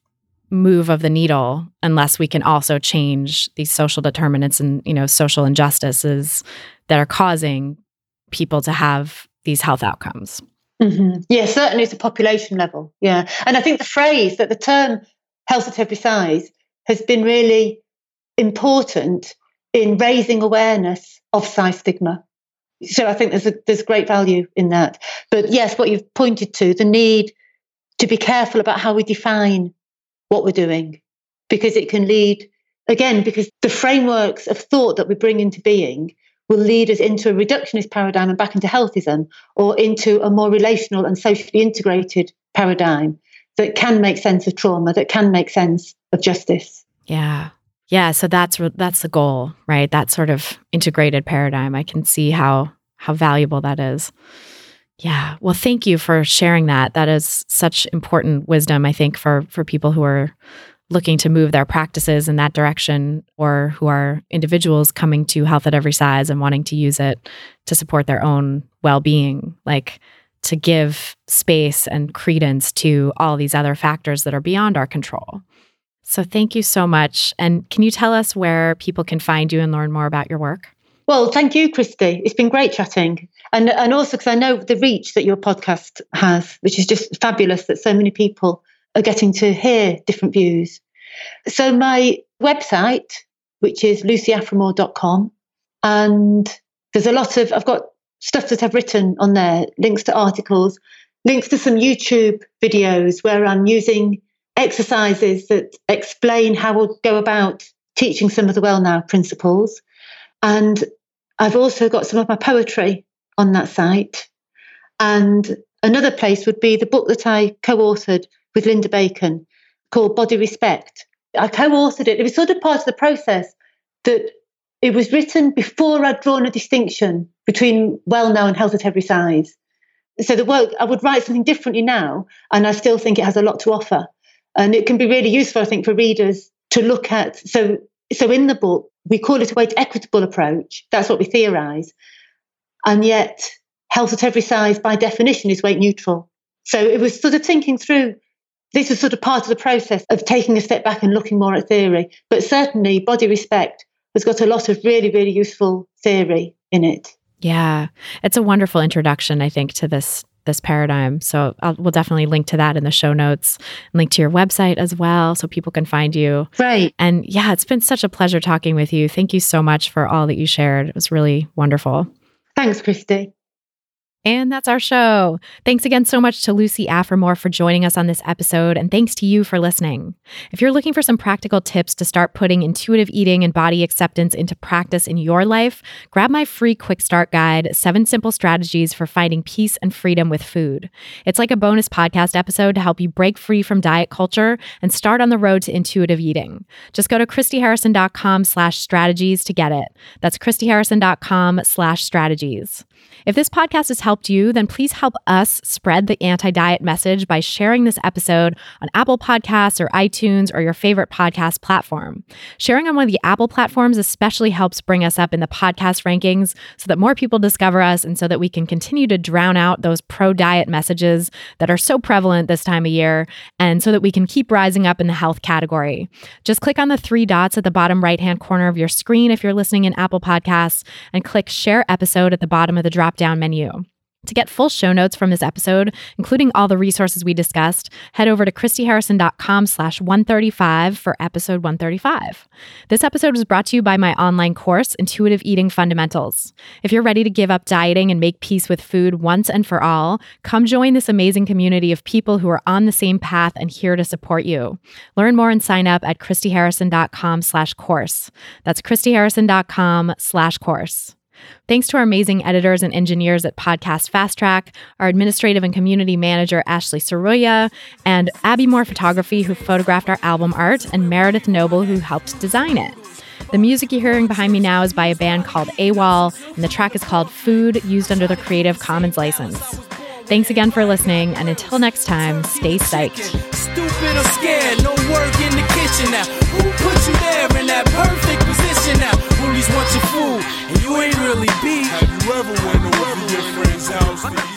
move of the needle unless we can also change these social determinants and you know social injustices that are causing people to have these health outcomes. Mm-hmm. Yeah, certainly at a population level. Yeah, and I think the phrase that the term health at every size has been really important in raising awareness of size stigma so I think there's a, there's great value in that. But yes, what you've pointed to, the need to be careful about how we define what we're doing, because it can lead again, because the frameworks of thought that we bring into being will lead us into a reductionist paradigm and back into healthism, or into a more relational and socially integrated paradigm that can make sense of trauma, that can make sense of justice. Yeah. Yeah, so that's that's the goal, right? That sort of integrated paradigm. I can see how how valuable that is. Yeah. Well, thank you for sharing that. That is such important wisdom, I think, for for people who are looking to move their practices in that direction or who are individuals coming to health at every size and wanting to use it to support their own well-being. Like to give space and credence to all these other factors that are beyond our control. So thank you so much. And can you tell us where people can find you and learn more about your work? Well, thank you, Christy. It's been great chatting. And, and also because I know the reach that your podcast has, which is just fabulous that so many people are getting to hear different views. So my website, which is lucyaphramor.com, and there's a lot of, I've got stuff that I've written on there, links to articles, links to some YouTube videos where I'm using exercises that explain how we'll go about teaching some of the well now principles. And I've also got some of my poetry on that site. And another place would be the book that I co authored with Linda Bacon called Body Respect. I co authored it. It was sort of part of the process that it was written before I'd drawn a distinction between well now and health at every size. So the work, I would write something differently now, and I still think it has a lot to offer. And it can be really useful, I think, for readers to look at. So, so in the book, we call it a weight equitable approach. That's what we theorize. And yet, health at every size, by definition, is weight neutral. So it was sort of thinking through. This was sort of part of the process of taking a step back and looking more at theory. But certainly, body respect has got a lot of really, really useful theory in it. Yeah, it's a wonderful introduction, I think, to this this paradigm. So I'll, we'll definitely link to that in the show notes, link to your website as well, so people can find you. Right. And yeah, it's been such a pleasure talking with you. Thank you so much for all that you shared. It was really wonderful. Thanks, Christy. And that's our show. Thanks again so much to Lucy Aphramor for joining us on this episode, and thanks to you for listening. If you're looking for some practical tips to start putting intuitive eating and body acceptance into practice in your life, grab my free quick start guide, Seven Simple Strategies for Finding Peace and Freedom with Food. It's like a bonus podcast episode to help you break free from diet culture and start on the road to intuitive eating. Just go to christyharrison.com slash strategies to get it. That's christyharrison.com slash strategies. If this podcast has helped you, then please help us spread the anti diet message by sharing this episode on Apple Podcasts or iTunes or your favorite podcast platform. Sharing on one of the Apple platforms especially helps bring us up in the podcast rankings so that more people discover us and so that we can continue to drown out those pro diet messages that are so prevalent this time of year and so that we can keep rising up in the health category. Just click on the three dots at the bottom right hand corner of your screen if you're listening in Apple Podcasts and click share episode at the bottom of the drop down menu. To get full show notes from this episode, including all the resources we discussed, head over to christyharrison.com slash 135 for episode 135. This episode was brought to you by my online course, Intuitive Eating Fundamentals. If you're ready to give up dieting and make peace with food once and for all, come join this amazing community of people who are on the same path and here to support you. Learn more and sign up at christyharrison.com slash course. That's christyharrison.com slash course. Thanks to our amazing editors and engineers at Podcast Fast Track, our administrative and community manager, Ashley Saroya, and Abby Moore Photography, who photographed our album art, and Meredith Noble, who helped design it. The music you're hearing behind me now is by a band called AWOL, and the track is called Food, used under the Creative Commons license. Thanks again for listening, and until next time, stay psyched want your food, and you ain't really beat. Have you ever went over your friend's house